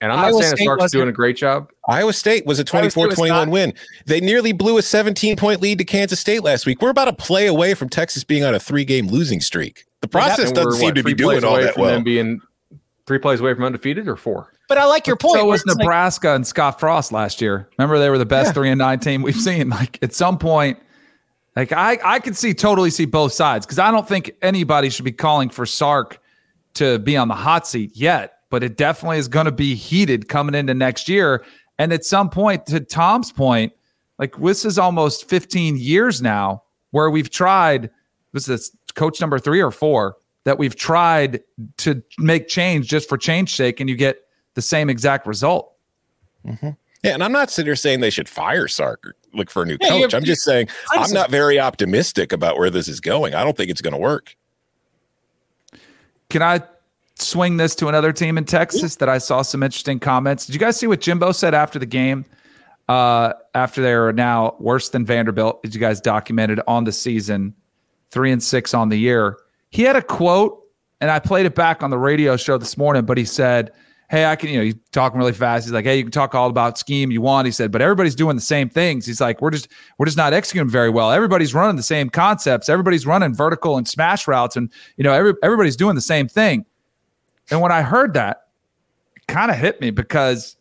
And I'm not Iowa saying State Sark's doing a great job. Iowa State was a 24 21 win. They nearly blew a 17 point lead to Kansas State last week. We're about a play away from Texas being on a three game losing streak. The process doesn't seem what, to be doing all that well. Being three plays away from undefeated or four. But I like your point. so was it's like- Nebraska and Scott Frost last year. Remember they were the best Yeah. three and nine team we've seen. Like at some point, like I I could see totally see both sides because I don't think anybody should be calling for Sark to be on the hot seat yet. But it definitely is going to be heated coming into next year. And at some point, to Tom's point, like this is almost 15 years now where we've tried. this is coach number three or four that we've tried to make change just for change sake, and you get the same exact result. Mm-hmm. Yeah, and I'm not sitting here saying they should fire Sark or look for a new Yeah, coach. I'm just saying I'm Listen. not very optimistic about where this is going. I don't think it's going to work. Can I swing this to another team in Texas that I saw some interesting comments? Did you guys see what Jimbo said after the game? Uh, after they are now worse than Vanderbilt, as you guys documented on the season, three and six on the year. He had a quote, and I played it back on the radio show this morning. But he said, "Hey, I can," you know, he's talking really fast. He's like, "Hey, you can talk all about scheme you want." He said, "But everybody's doing the same things." He's like, "We're just we're just not executing very well. Everybody's running the same concepts. Everybody's running vertical and smash routes, and you know, every, everybody's doing the same thing." And when I heard that, it kind of hit me because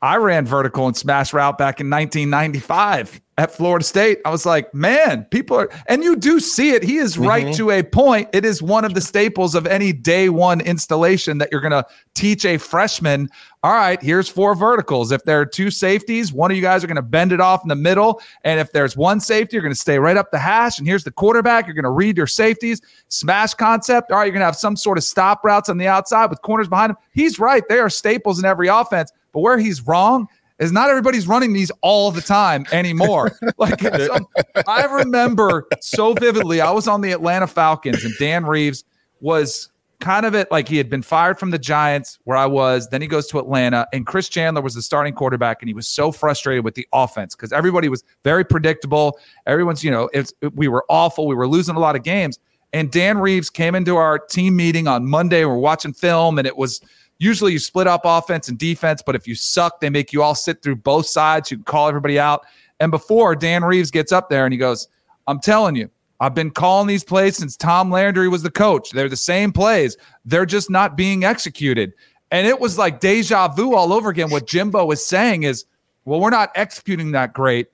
I ran vertical and smash route back in 1995 at Florida State. I was like, man, people are, and you do see it. He is mm-hmm. right to a point. It is one of the staples of any day one installation that you're going to teach a freshman. All right, here's four verticals. If there are two safeties, one of you guys are going to bend it off in the middle. And if there's one safety, you're going to stay right up the hash. And here's the quarterback. You're going to read your safeties. Smash concept. All right, you're going to have some sort of stop routes on the outside with corners behind him. He's right. They are staples in every offense. But where he's wrong is not everybody's running these all the time anymore. [LAUGHS] like I remember so vividly. I was on the Atlanta Falcons and Dan Reeves was kind of it like he had been fired from the Giants where I was. Then he goes to Atlanta and Chris Chandler was the starting quarterback and he was so frustrated with the offense because everybody was very predictable. Everyone's, you know, it's we were awful. We were losing a lot of games. And Dan Reeves came into our team meeting on Monday. We're watching film and it was usually you split up offense and defense, but if you suck, they make you all sit through both sides. You can call everybody out. And before Dan Reeves gets up there and he goes, I'm telling you, I've been calling these plays since Tom Landry was the coach. They're the same plays. They're just not being executed. And it was like deja vu all over again. What Jimbo was saying is, well, we're not executing that great.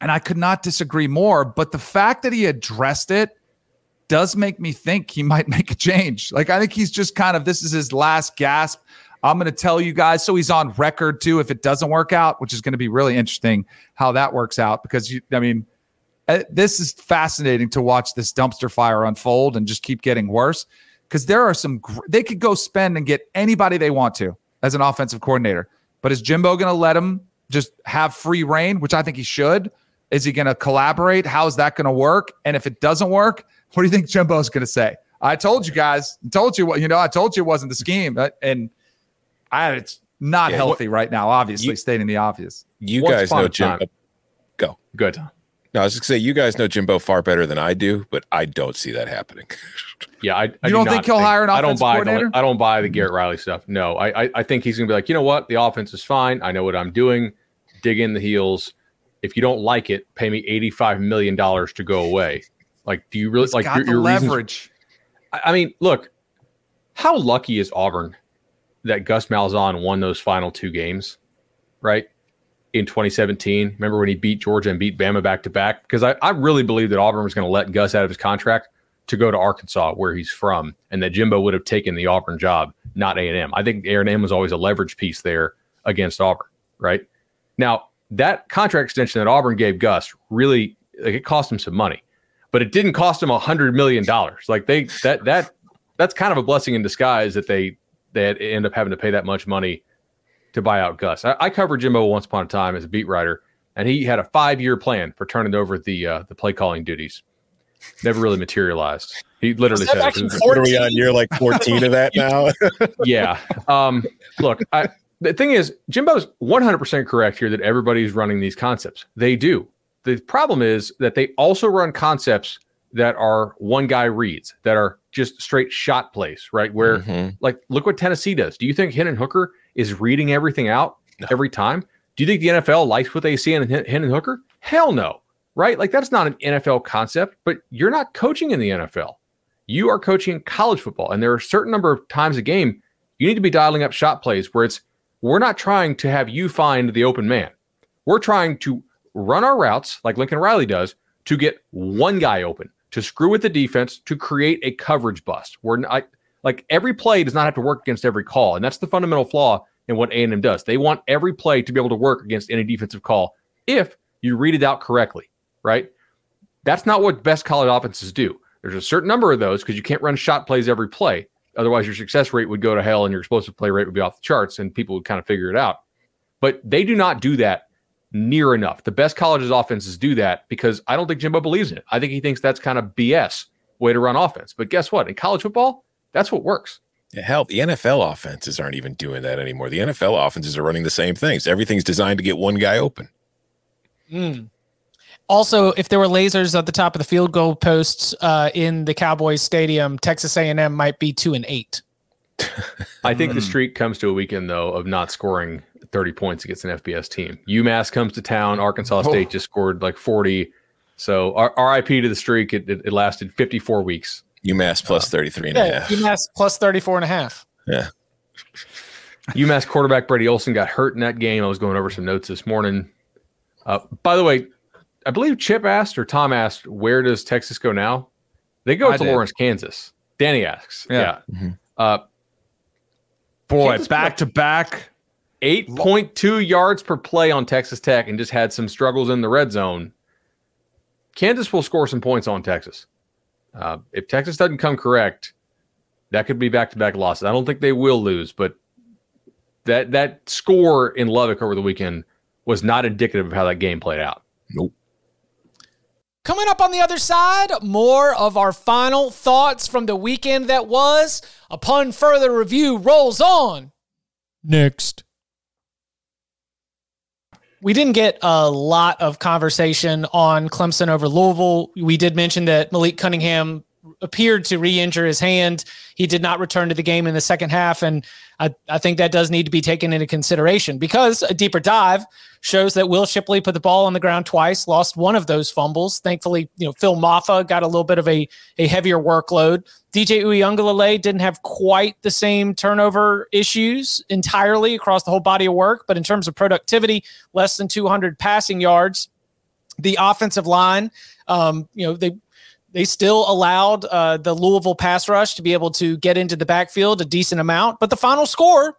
And I could not disagree more. But the fact that he addressed it does make me think he might [LAUGHS] make a change. Like, I think he's just kind of, this is his last gasp. I'm going to tell you guys. So he's on record too if it doesn't work out, which is going to be really interesting how that works out because you, I mean, uh, this is fascinating to watch this dumpster fire unfold and just keep getting worse because there are some, they could go spend and get anybody they want to as an offensive coordinator. But is Jimbo going to let him just have free reign, which I think he should? Is he going to collaborate? How is that going to work? And if it doesn't work, what do you think Jimbo's going to say? I told you guys, I told you what, you know, I told you it wasn't the scheme. And I, it's not Yeah, healthy right now, obviously, You- stating the obvious. You Once guys know Jimbo. Jim. time. Go. Good. Tom. No, I was just gonna say you guys know Jimbo far better than I do, but I don't see that happening. [LAUGHS] Yeah, I, I You do don't not think he'll hire an I don't buy coordinator? the I don't buy the Garrett Riley stuff. No, I, I I think he's gonna be like, you know what, the offense is fine. I know what I'm doing. Dig in the heels. If you don't like it, pay me eighty five million dollars to go away. Like, do you really He's like got your, your leverage. I I mean, look, how lucky is Auburn that Gus Malzahn won those final two games, right? in 2017. Remember when he beat Georgia and beat Bama back to back? Because I, I really believe that Auburn was going to let Gus out of his contract to go to Arkansas, where he's from, and that Jimbo would have taken the Auburn job, not A and M. I think A and M was always a leverage piece there against Auburn, right? Now that contract extension that Auburn gave Gus really like it cost him some money, but it didn't cost him a hundred million dollars. Like they that that that's kind of a blessing in disguise that they they end up having to pay that much money to buy out Gus. I, I covered Jimbo once upon a time as a beat writer, and he had a five year plan for turning over the uh, the play calling duties. Never really materialized. He literally said, "What are we on year like fourteen of that now?" [LAUGHS] yeah. Um, look, I, the thing is, Jimbo's one hundred percent correct here that everybody's running these concepts. They do. The problem is that they also run concepts that are one guy reads that are just straight shot plays, right? Where mm-hmm. like look what Tennessee does. Do you think Hendon Hooker is reading everything out no. every time? Do you think the NFL likes what they see in Hendon Hooker? Hell no, right? Like that's not an NFL concept, but you're not coaching in the NFL. You are coaching college football, and there are a certain number of times a game you need to be dialing up shot plays where it's we're not trying to have you find the open man. We're trying to run our routes like Lincoln Riley does to get one guy open, to screw with the defense, to create a coverage bust. We're not like every play does not have to work against every call, and that's the fundamental flaw in what A&M does. They want every play to be able to work against any defensive call if you read it out correctly, right? That's not what best college offenses do. There's a certain number of those because you can't run shot plays every play. Otherwise, your success rate would go to hell and your explosive play rate would be off the charts and people would kind of figure it out. But they do not do that near enough. The best colleges offenses do that because I don't think Jimbo believes in it. I think he thinks that's kind of BS way to run offense. But guess what? In college football, that's what works. Hell, the NFL offenses aren't even doing that anymore. The NFL offenses are running the same things. Everything's designed to get one guy open. Mm. Also, if there were lasers at the top of the field goal posts uh, in the Cowboys stadium, Texas A&M might be two and eight. [LAUGHS] I think the streak comes to a weekend though of not scoring 30 points against an FBS team. UMass comes to town. Arkansas State oh. just scored like 40. So RIP to the streak. It, it, it lasted 54 weeks. UMass plus uh, 33 and yeah, a half. UMass plus 34 and a half. Yeah. [LAUGHS] UMass quarterback Brady Olson got hurt in that game. I was going over some notes this morning. Uh, by the way, I believe Chip asked or Tom asked, where does Texas go now? They go I to did. Lawrence, Kansas. Danny asks. Yeah. yeah. Mm-hmm. Uh, Boy, Kansas back to back. 8.2 yards per play on Texas Tech and just had some struggles in the red zone. Kansas will score some points on Texas. Uh, if Texas doesn't come correct, that could be back to back losses. I don't think they will lose, but that that score in Lubbock over the weekend was not indicative of how that game played out. Nope. Coming up on the other side, more of our final thoughts from the weekend that was. Upon further review, rolls on. Next. We didn't get a lot of conversation on Clemson over Louisville. We did mention that Malik Cunningham appeared to re-injure his hand. He did not return to the game in the second half, and I, I think that does need to be taken into consideration because a deeper dive shows that Will Shipley put the ball on the ground twice, lost one of those fumbles. Thankfully, you know Phil Mafah got a little bit of a a heavier workload. DJ Uiagalelei didn't have quite the same turnover issues entirely across the whole body of work, but in terms of productivity, less than 200 passing yards. The offensive line, um, you know, they they still allowed uh, the Louisville pass rush to be able to get into the backfield a decent amount, but the final score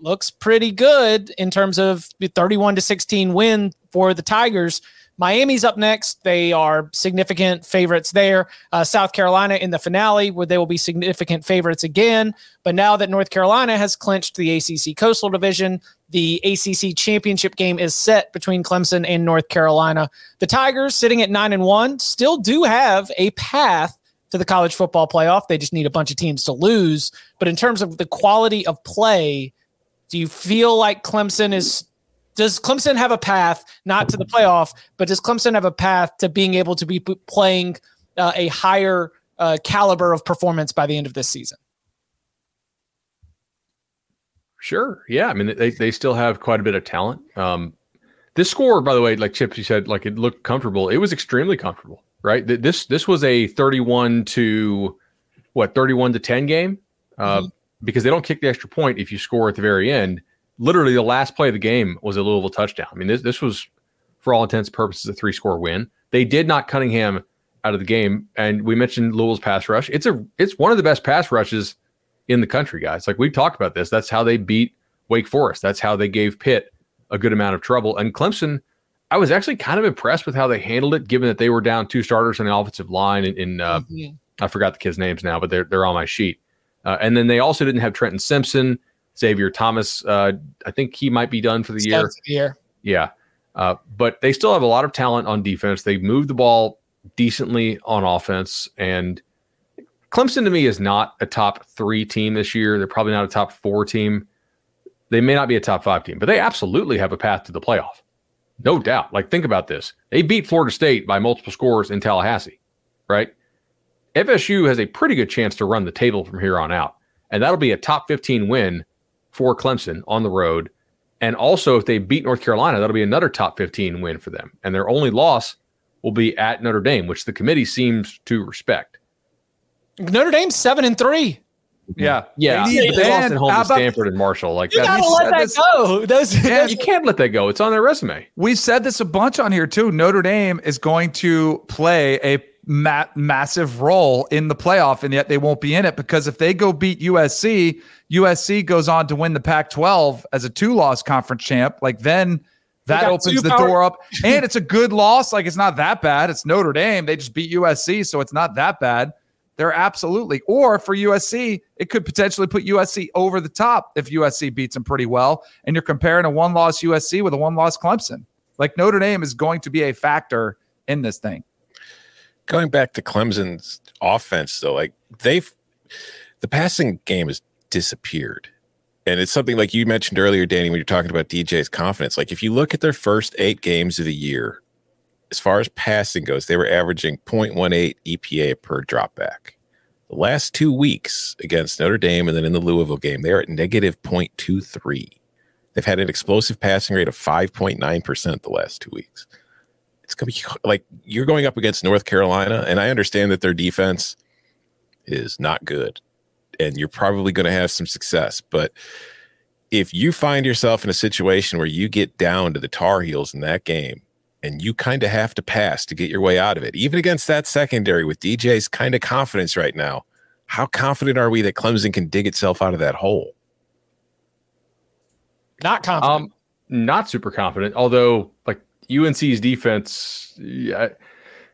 looks pretty good in terms of 31 to 16 win for the Tigers. Miami's up next. They are significant favorites there. Uh, South Carolina in the finale, where they will be significant favorites again. But now that North Carolina has clinched the ACC Coastal Division, the ACC championship game is set between Clemson and North Carolina. The Tigers, sitting at nine and one, still do have a path to the college football playoff. They just need a bunch of teams to lose. But in terms of the quality of play, do you feel like Clemson is does Clemson have a path not to the playoff, but does Clemson have a path to being able to be playing uh, a higher uh, caliber of performance by the end of this season? Sure. Yeah. I mean, they, they still have quite a bit of talent. Um, this score, by the way, like Chips, you said, like it looked comfortable. It was extremely comfortable, right? This this was a thirty-one to what thirty-one to ten game uh, mm-hmm. because they don't kick the extra point if you score at the very end literally the last play of the game was a Louisville touchdown. I mean, this this was for all intents and purposes a three score win. They did knock Cunningham out of the game, and we mentioned Louisville's pass rush. It's a it's one of the best pass rushes in the country, guys. Like we've talked about this. That's how they beat Wake Forest. That's how they gave Pitt a good amount of trouble. And Clemson, I was actually kind of impressed with how they handled it, given that they were down two starters on the offensive line. In, in uh, mm-hmm. I forgot the kids' names now, but they're they're on my sheet. Uh, and then they also didn't have Trenton Simpson. Xavier Thomas, uh, I think he might be done for the year. year. Yeah. Uh, but they still have a lot of talent on defense. They move the ball decently on offense. And Clemson to me is not a top three team this year. They're probably not a top four team. They may not be a top five team, but they absolutely have a path to the playoff. No doubt. Like, think about this. They beat Florida State by multiple scores in Tallahassee, right? FSU has a pretty good chance to run the table from here on out. And that'll be a top 15 win for Clemson on the road. And also, if they beat North Carolina, that'll be another top 15 win for them. And their only loss will be at Notre Dame, which the committee seems to respect. Notre Dame's seven and three. Mm-hmm. Yeah, yeah. They, but they lost at home to Stanford and Marshall. Like you gotta let that go. [LAUGHS] Those, [LAUGHS] yeah, you can't let that go. It's on their resume. We've said this a bunch on here too. Notre Dame is going to play a ma- massive role in the playoff, and yet they won't be in it because if they go beat USC, USC goes on to win the Pac-12 as a two-loss conference champ. Like then that opens the power- door up, and it's a good loss. Like it's not that bad. It's Notre Dame. They just beat USC, so it's not that bad. They're absolutely, or for USC, it could potentially put USC over the top if USC beats them pretty well. And you're comparing a one loss USC with a one loss Clemson. Like Notre Dame is going to be a factor in this thing going back to Clemson's offense, though, like they've the passing game has disappeared. And it's something like you mentioned earlier, Danny, when you're talking about DJ's confidence. Like if you look at their first eight games of the year, as far as passing goes, they were averaging 0.18 EPA per dropback. The last two weeks against Notre Dame and then in the Louisville game, they're at negative 0.23. They've had an explosive passing rate of 5.9% the last two weeks like you're going up against North Carolina, and I understand that their defense is not good, and you're probably going to have some success. But if you find yourself in a situation where you get down to the Tar Heels in that game, and you kind of have to pass to get your way out of it, even against that secondary with DJ's kind of confidence right now, how confident are we that Clemson can dig itself out of that hole? Not confident. Um, not super confident. Although, like UNC's defense, yeah,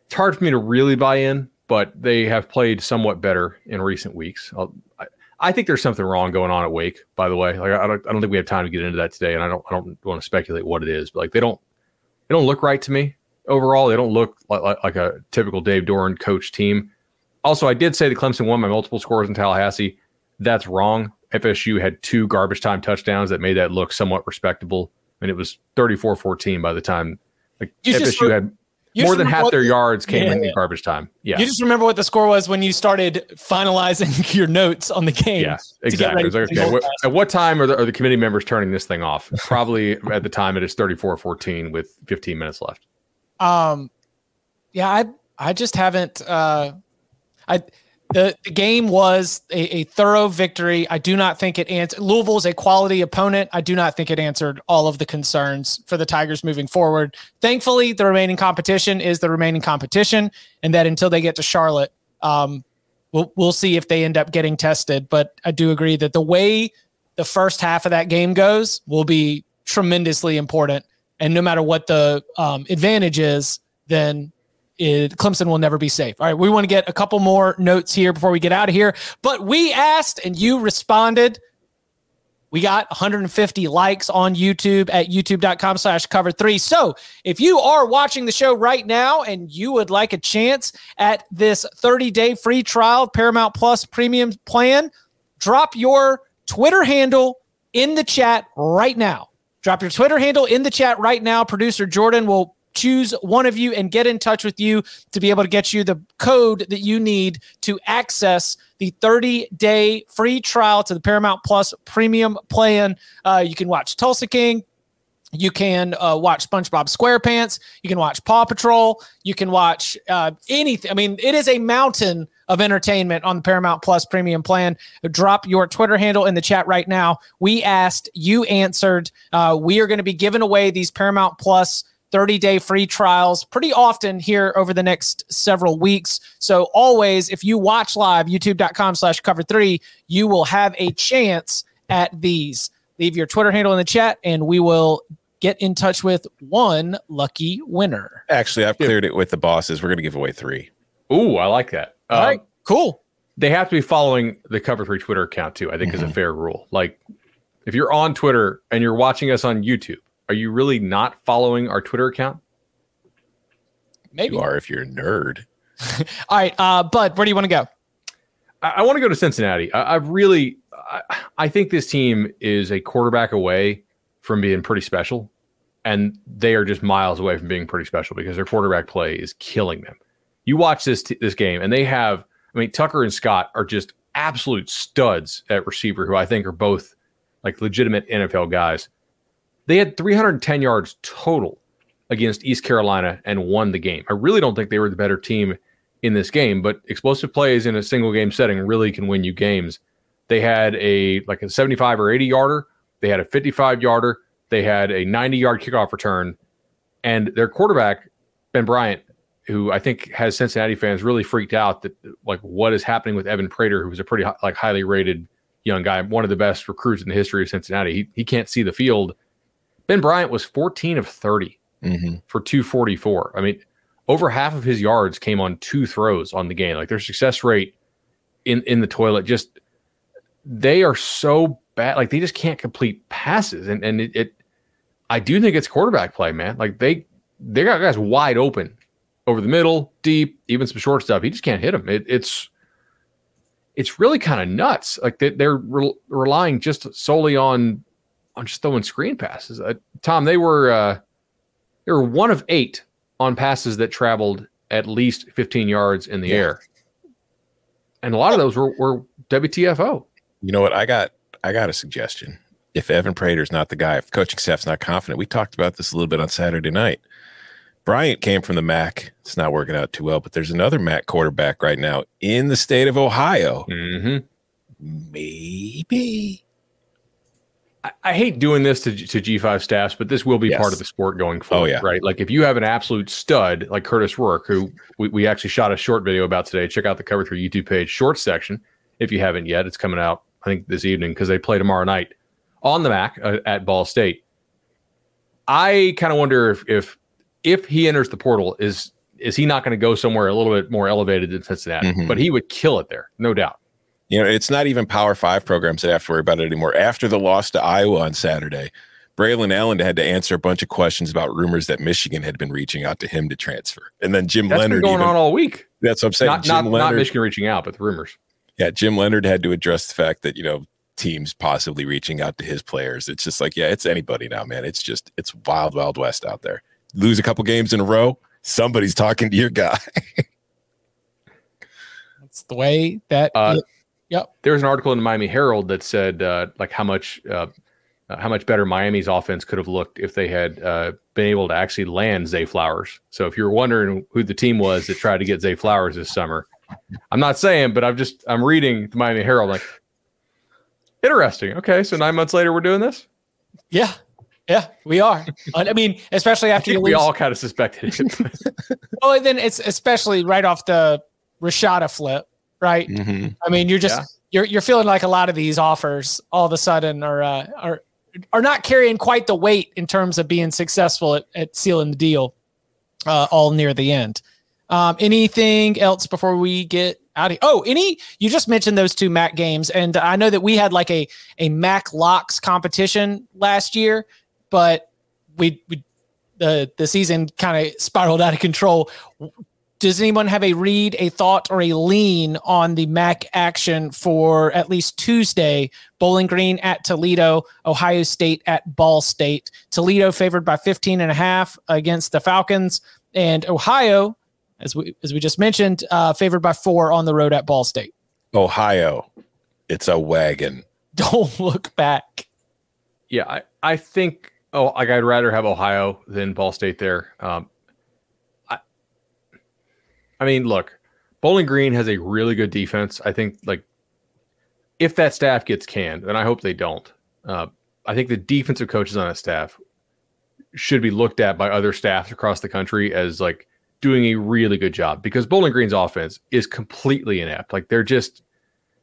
it's hard for me to really buy in, but they have played somewhat better in recent weeks. Uh, I, I think there's something wrong going on at Wake. By the way, like I don't, I don't think we have time to get into that today, and I don't, I don't want to speculate what it is. But like they don't, they don't look right to me overall. They don't look like, like, like a typical Dave Doeren coach team. Also, I did say that Clemson won by multiple scores in Tallahassee. That's wrong. FSU had two garbage time touchdowns that made that look somewhat respectable. I mean, it was 34 14 by the time like you FSU just, had more than half their yards came yeah, in garbage time. Yeah. You just remember what the score was when you started finalizing [LAUGHS] your notes on the game. Yeah, exactly. Like, okay, what, at what time are the, are the committee members turning this thing off? [LAUGHS] Probably at the time it is 34 14 with 15 minutes left. Um, yeah, I, I just haven't, uh, I, the, the game was a, a, thorough victory. I do not think it answered. Louisville is a quality opponent. I do not think it answered all of the concerns for the Tigers moving forward. Thankfully, the remaining competition is the remaining competition, and that until they get to Charlotte, um, we'll we'll see if they end up getting tested. But I do agree that the way the first half of that game goes will be tremendously important. And no matter what the um, advantage is, then it, Clemson will never be safe. All right, we want to get a couple more notes here before we get out of here. But we asked and you responded. We got 150 likes on YouTube at youtube.com slash cover three. So if you are watching the show right now and you would like a chance at this 30 day free trial of Paramount Plus premium plan, drop your Twitter handle in the chat right now. Drop your Twitter handle in the chat right now. Producer Jordan will choose one of you and get in touch with you to be able to get you the code that you need to access the 30 day free trial to the Paramount Plus premium plan. Uh, you can watch Tulsa King. You can uh, watch SpongeBob SquarePants. You can watch Paw Patrol. You can watch uh, anything. I mean, it is a mountain of entertainment on the Paramount Plus premium plan. Drop your Twitter handle in the chat right now. We asked, you answered. Uh, we are going to be giving away these Paramount Plus 30 day free trials pretty often here over the next several weeks. So always, if you watch live, youtube.com slash cover three, you will have a chance at these. Leave your Twitter handle in the chat and we will get in touch with one lucky winner. Actually, I've cleared it with the bosses. We're going to give away three. Ooh, I like that. All right, Um, cool. they have to be following the cover three Twitter account too. I think is a fair rule. Like if you're on Twitter and you're watching us on YouTube, are you really not following our Twitter account? Maybe. You are if you're a nerd. [LAUGHS] All right, uh, Bud, where do you want to go? I, I want to go to Cincinnati. I, I've really, I, I think this team is a quarterback away from being pretty special, and they are just miles away from being pretty special because their quarterback play is killing them. You watch this t- this game, and they have. I mean, Tucker and Scott are just absolute studs at receiver, who I think are both like legitimate NFL guys. They had 310 yards total against East Carolina and won the game. I really don't think they were the better team in this game, but explosive plays in a single game setting really can win you games. They had a like a 75 or 80 yarder, they had a 55 yarder, they had a 90 yard kickoff return, and their quarterback Ben Bryant, who I think has Cincinnati fans really freaked out that like what is happening with Evan Prater, who was a pretty like highly rated young guy, one of the best recruits in the history of Cincinnati. He he can't see the field. Ben Bryant was 14 of 30 Mm-hmm. for 244. I mean, over half of his yards came on two throws on the game. Like their success rate in in the toilet just they are so bad. Like they just can't complete passes. And and it, it I do think it's quarterback play, man. Like they they got guys wide open over the middle, deep, even some short stuff. He just can't hit them. It, it's it's really kind of nuts. Like they, they're re- relying just solely on on just throwing screen passes. Uh, Tom, they were uh, they were one of eight on passes that traveled at least 15 yards in the air, and a lot of those were, were WTFO. You know what? I got I got a suggestion. If Evan Prater's not the guy, if coaching staff's not confident, we talked about this a little bit on Saturday night. Bryant came from the MAC. It's not working out too well, but there's another MAC quarterback right now in the state of Ohio. Mm-hmm. Maybe. I, I hate doing this to, to G5 staffs, but this will be Yes. part of the sport going forward, yeah. right? Like if you have an absolute stud like Kurtis Rourke, who we, we actually shot a short video about today, check out the Cover 3 YouTube page, short section, if you haven't yet. It's coming out, I think, this evening because they play tomorrow night on the MAC uh, at Ball State. I kind of wonder if, if if he enters the portal, is is he not going to go somewhere a little bit more elevated than Cincinnati? Mhm. But he would kill it there, no doubt. You know, it's not even Power Five programs that have to worry about it anymore. After the loss to Iowa on Saturday, Braylon Allen had to answer a bunch of questions about rumors that Michigan had been reaching out to him to transfer. And then Jim That's Leonhard been going even, on all week. that's what I'm saying. Not, Jim not, not Michigan reaching out, but the rumors. yeah, Jim Leonhard had to address the fact that, you know, teams possibly reaching out to his players. It's just like, yeah, it's anybody now, man. It's just it's wild, wild west out there. Lose a couple games in a row, somebody's talking to your guy. [LAUGHS] That's the way that. Uh, yep. there was an article in the Miami Herald that said uh, like how much uh, uh, how much better Miami's offense could have looked if they had uh, been able to actually land Zay Flowers. So if you're wondering who the team was that tried to get Zay Flowers this summer, I'm not saying, but I'm just I'm reading the Miami Herald like interesting. Okay, so nine months later we're doing this. Yeah. Yeah, we are. I mean, especially after you think we lose. all kind of suspected it. [LAUGHS] well, and then it's especially right off the Rashada flip, right? Mhm. I mean, you're just Yeah. you're you're feeling like a lot of these offers all of a sudden are uh, are are not carrying quite the weight in terms of being successful at, at sealing the deal, uh, all near the end. Um, anything else before we get out of here? Oh, any you just mentioned those two Mac games, and I know that we had like a a Mac locks competition last year, but we we the the season kind of spiraled out of control. Does anyone have a read, a thought, or a lean on the MACtion for at least Tuesday? Bowling Green at Toledo, Ohio State at Ball State. Toledo favored by 15 and a half against the Falcons, and Ohio, as we as we just mentioned, uh, favored by four on the road at Ball State. Ohio, it's a wagon. [LAUGHS] Don't look back. yeah, I, I think oh like I'd rather have Ohio than Ball State there. Um, I mean, look, Bowling Green has a really good defense. I think like if that staff gets canned, and I hope they don't, uh, I think the defensive coaches on that staff should be looked at by other staffs across the country as like doing a really good job because Bowling Green's offense is completely inept. Like they're just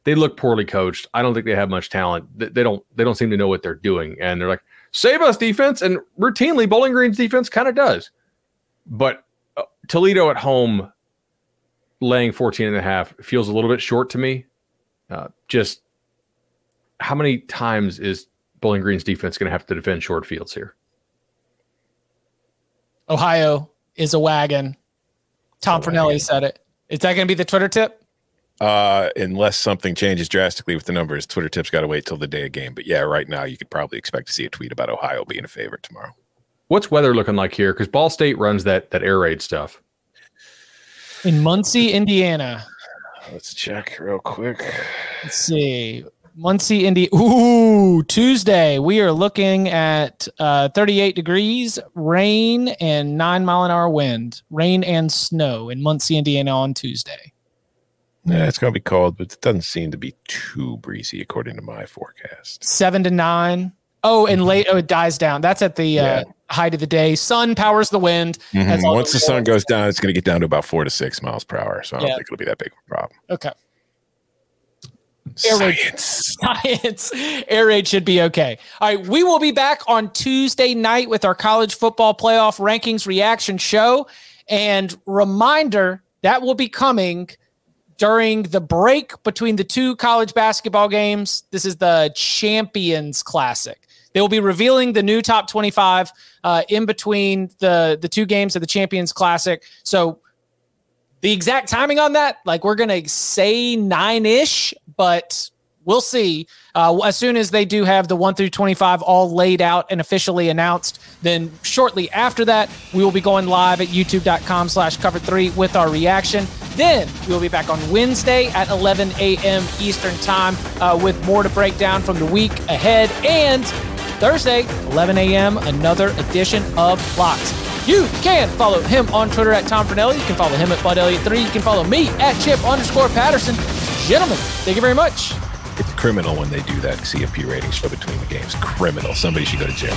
they look poorly coached. I don't think they have much talent. They don't they don't seem to know what they're doing, and they're like save us defense, and routinely Bowling Green's defense kind of does, but uh, Toledo at home laying 14 and a half feels a little bit short to me. Uh, just how many times is Bowling Green's defense going to have to defend short fields here? Ohio is a wagon. Tom Fornelli said it. Is that going to be the Twitter tip? Uh, unless something changes drastically with the numbers, Twitter tips got to wait till the day of game. But yeah, right now you could probably expect to see a tweet about Ohio being a favorite tomorrow. What's weather looking like here? Because Ball State runs that that air raid stuff in Muncie, Indiana. Let's check real quick. Let's see. Muncie, Indy. Ooh, Tuesday. We are looking at uh, 38 degrees, rain, and nine mile an hour wind. Rain and snow in Muncie, Indiana on Tuesday. Yeah, it's going to be cold, but it doesn't seem to be too breezy according to my forecast. Seven to nine. Oh, and late. Oh, it dies down. That's at the uh, yeah. uh, height of the day. Sun powers the wind. Mm-hmm. Once the sun goes down, it's going to get down to about four to six miles per hour. So I don't yeah. think it'll be that big of a problem. Okay. Air raid, science. Air raid should be okay. All right. We will be back on Tuesday night with our college football playoff rankings reaction show. And reminder that will be coming during the break between the two college basketball games. This is the Champions Classic. They will be revealing the new top 25 uh, in between the, the two games of the Champions Classic. So the exact timing on that, like we're gonna say nine ish, but we'll see. Uh, as soon as they do have the one through 25 all laid out and officially announced, then shortly after that, we will be going live at youtube.com slash cover three with our reaction. Then we'll be back on Wednesday at 11 a.m. Eastern time uh, with more to break down from the week ahead. And Thursday, 11 a.m., another edition of Locks. You can follow him on Twitter at Tom Fornelli. You can follow him at Bud Elliott3. You can follow me at Chip underscore Patterson. Gentlemen, thank you very much. It's criminal when they do that CFP ratings show between the games. Criminal. Somebody should go to jail.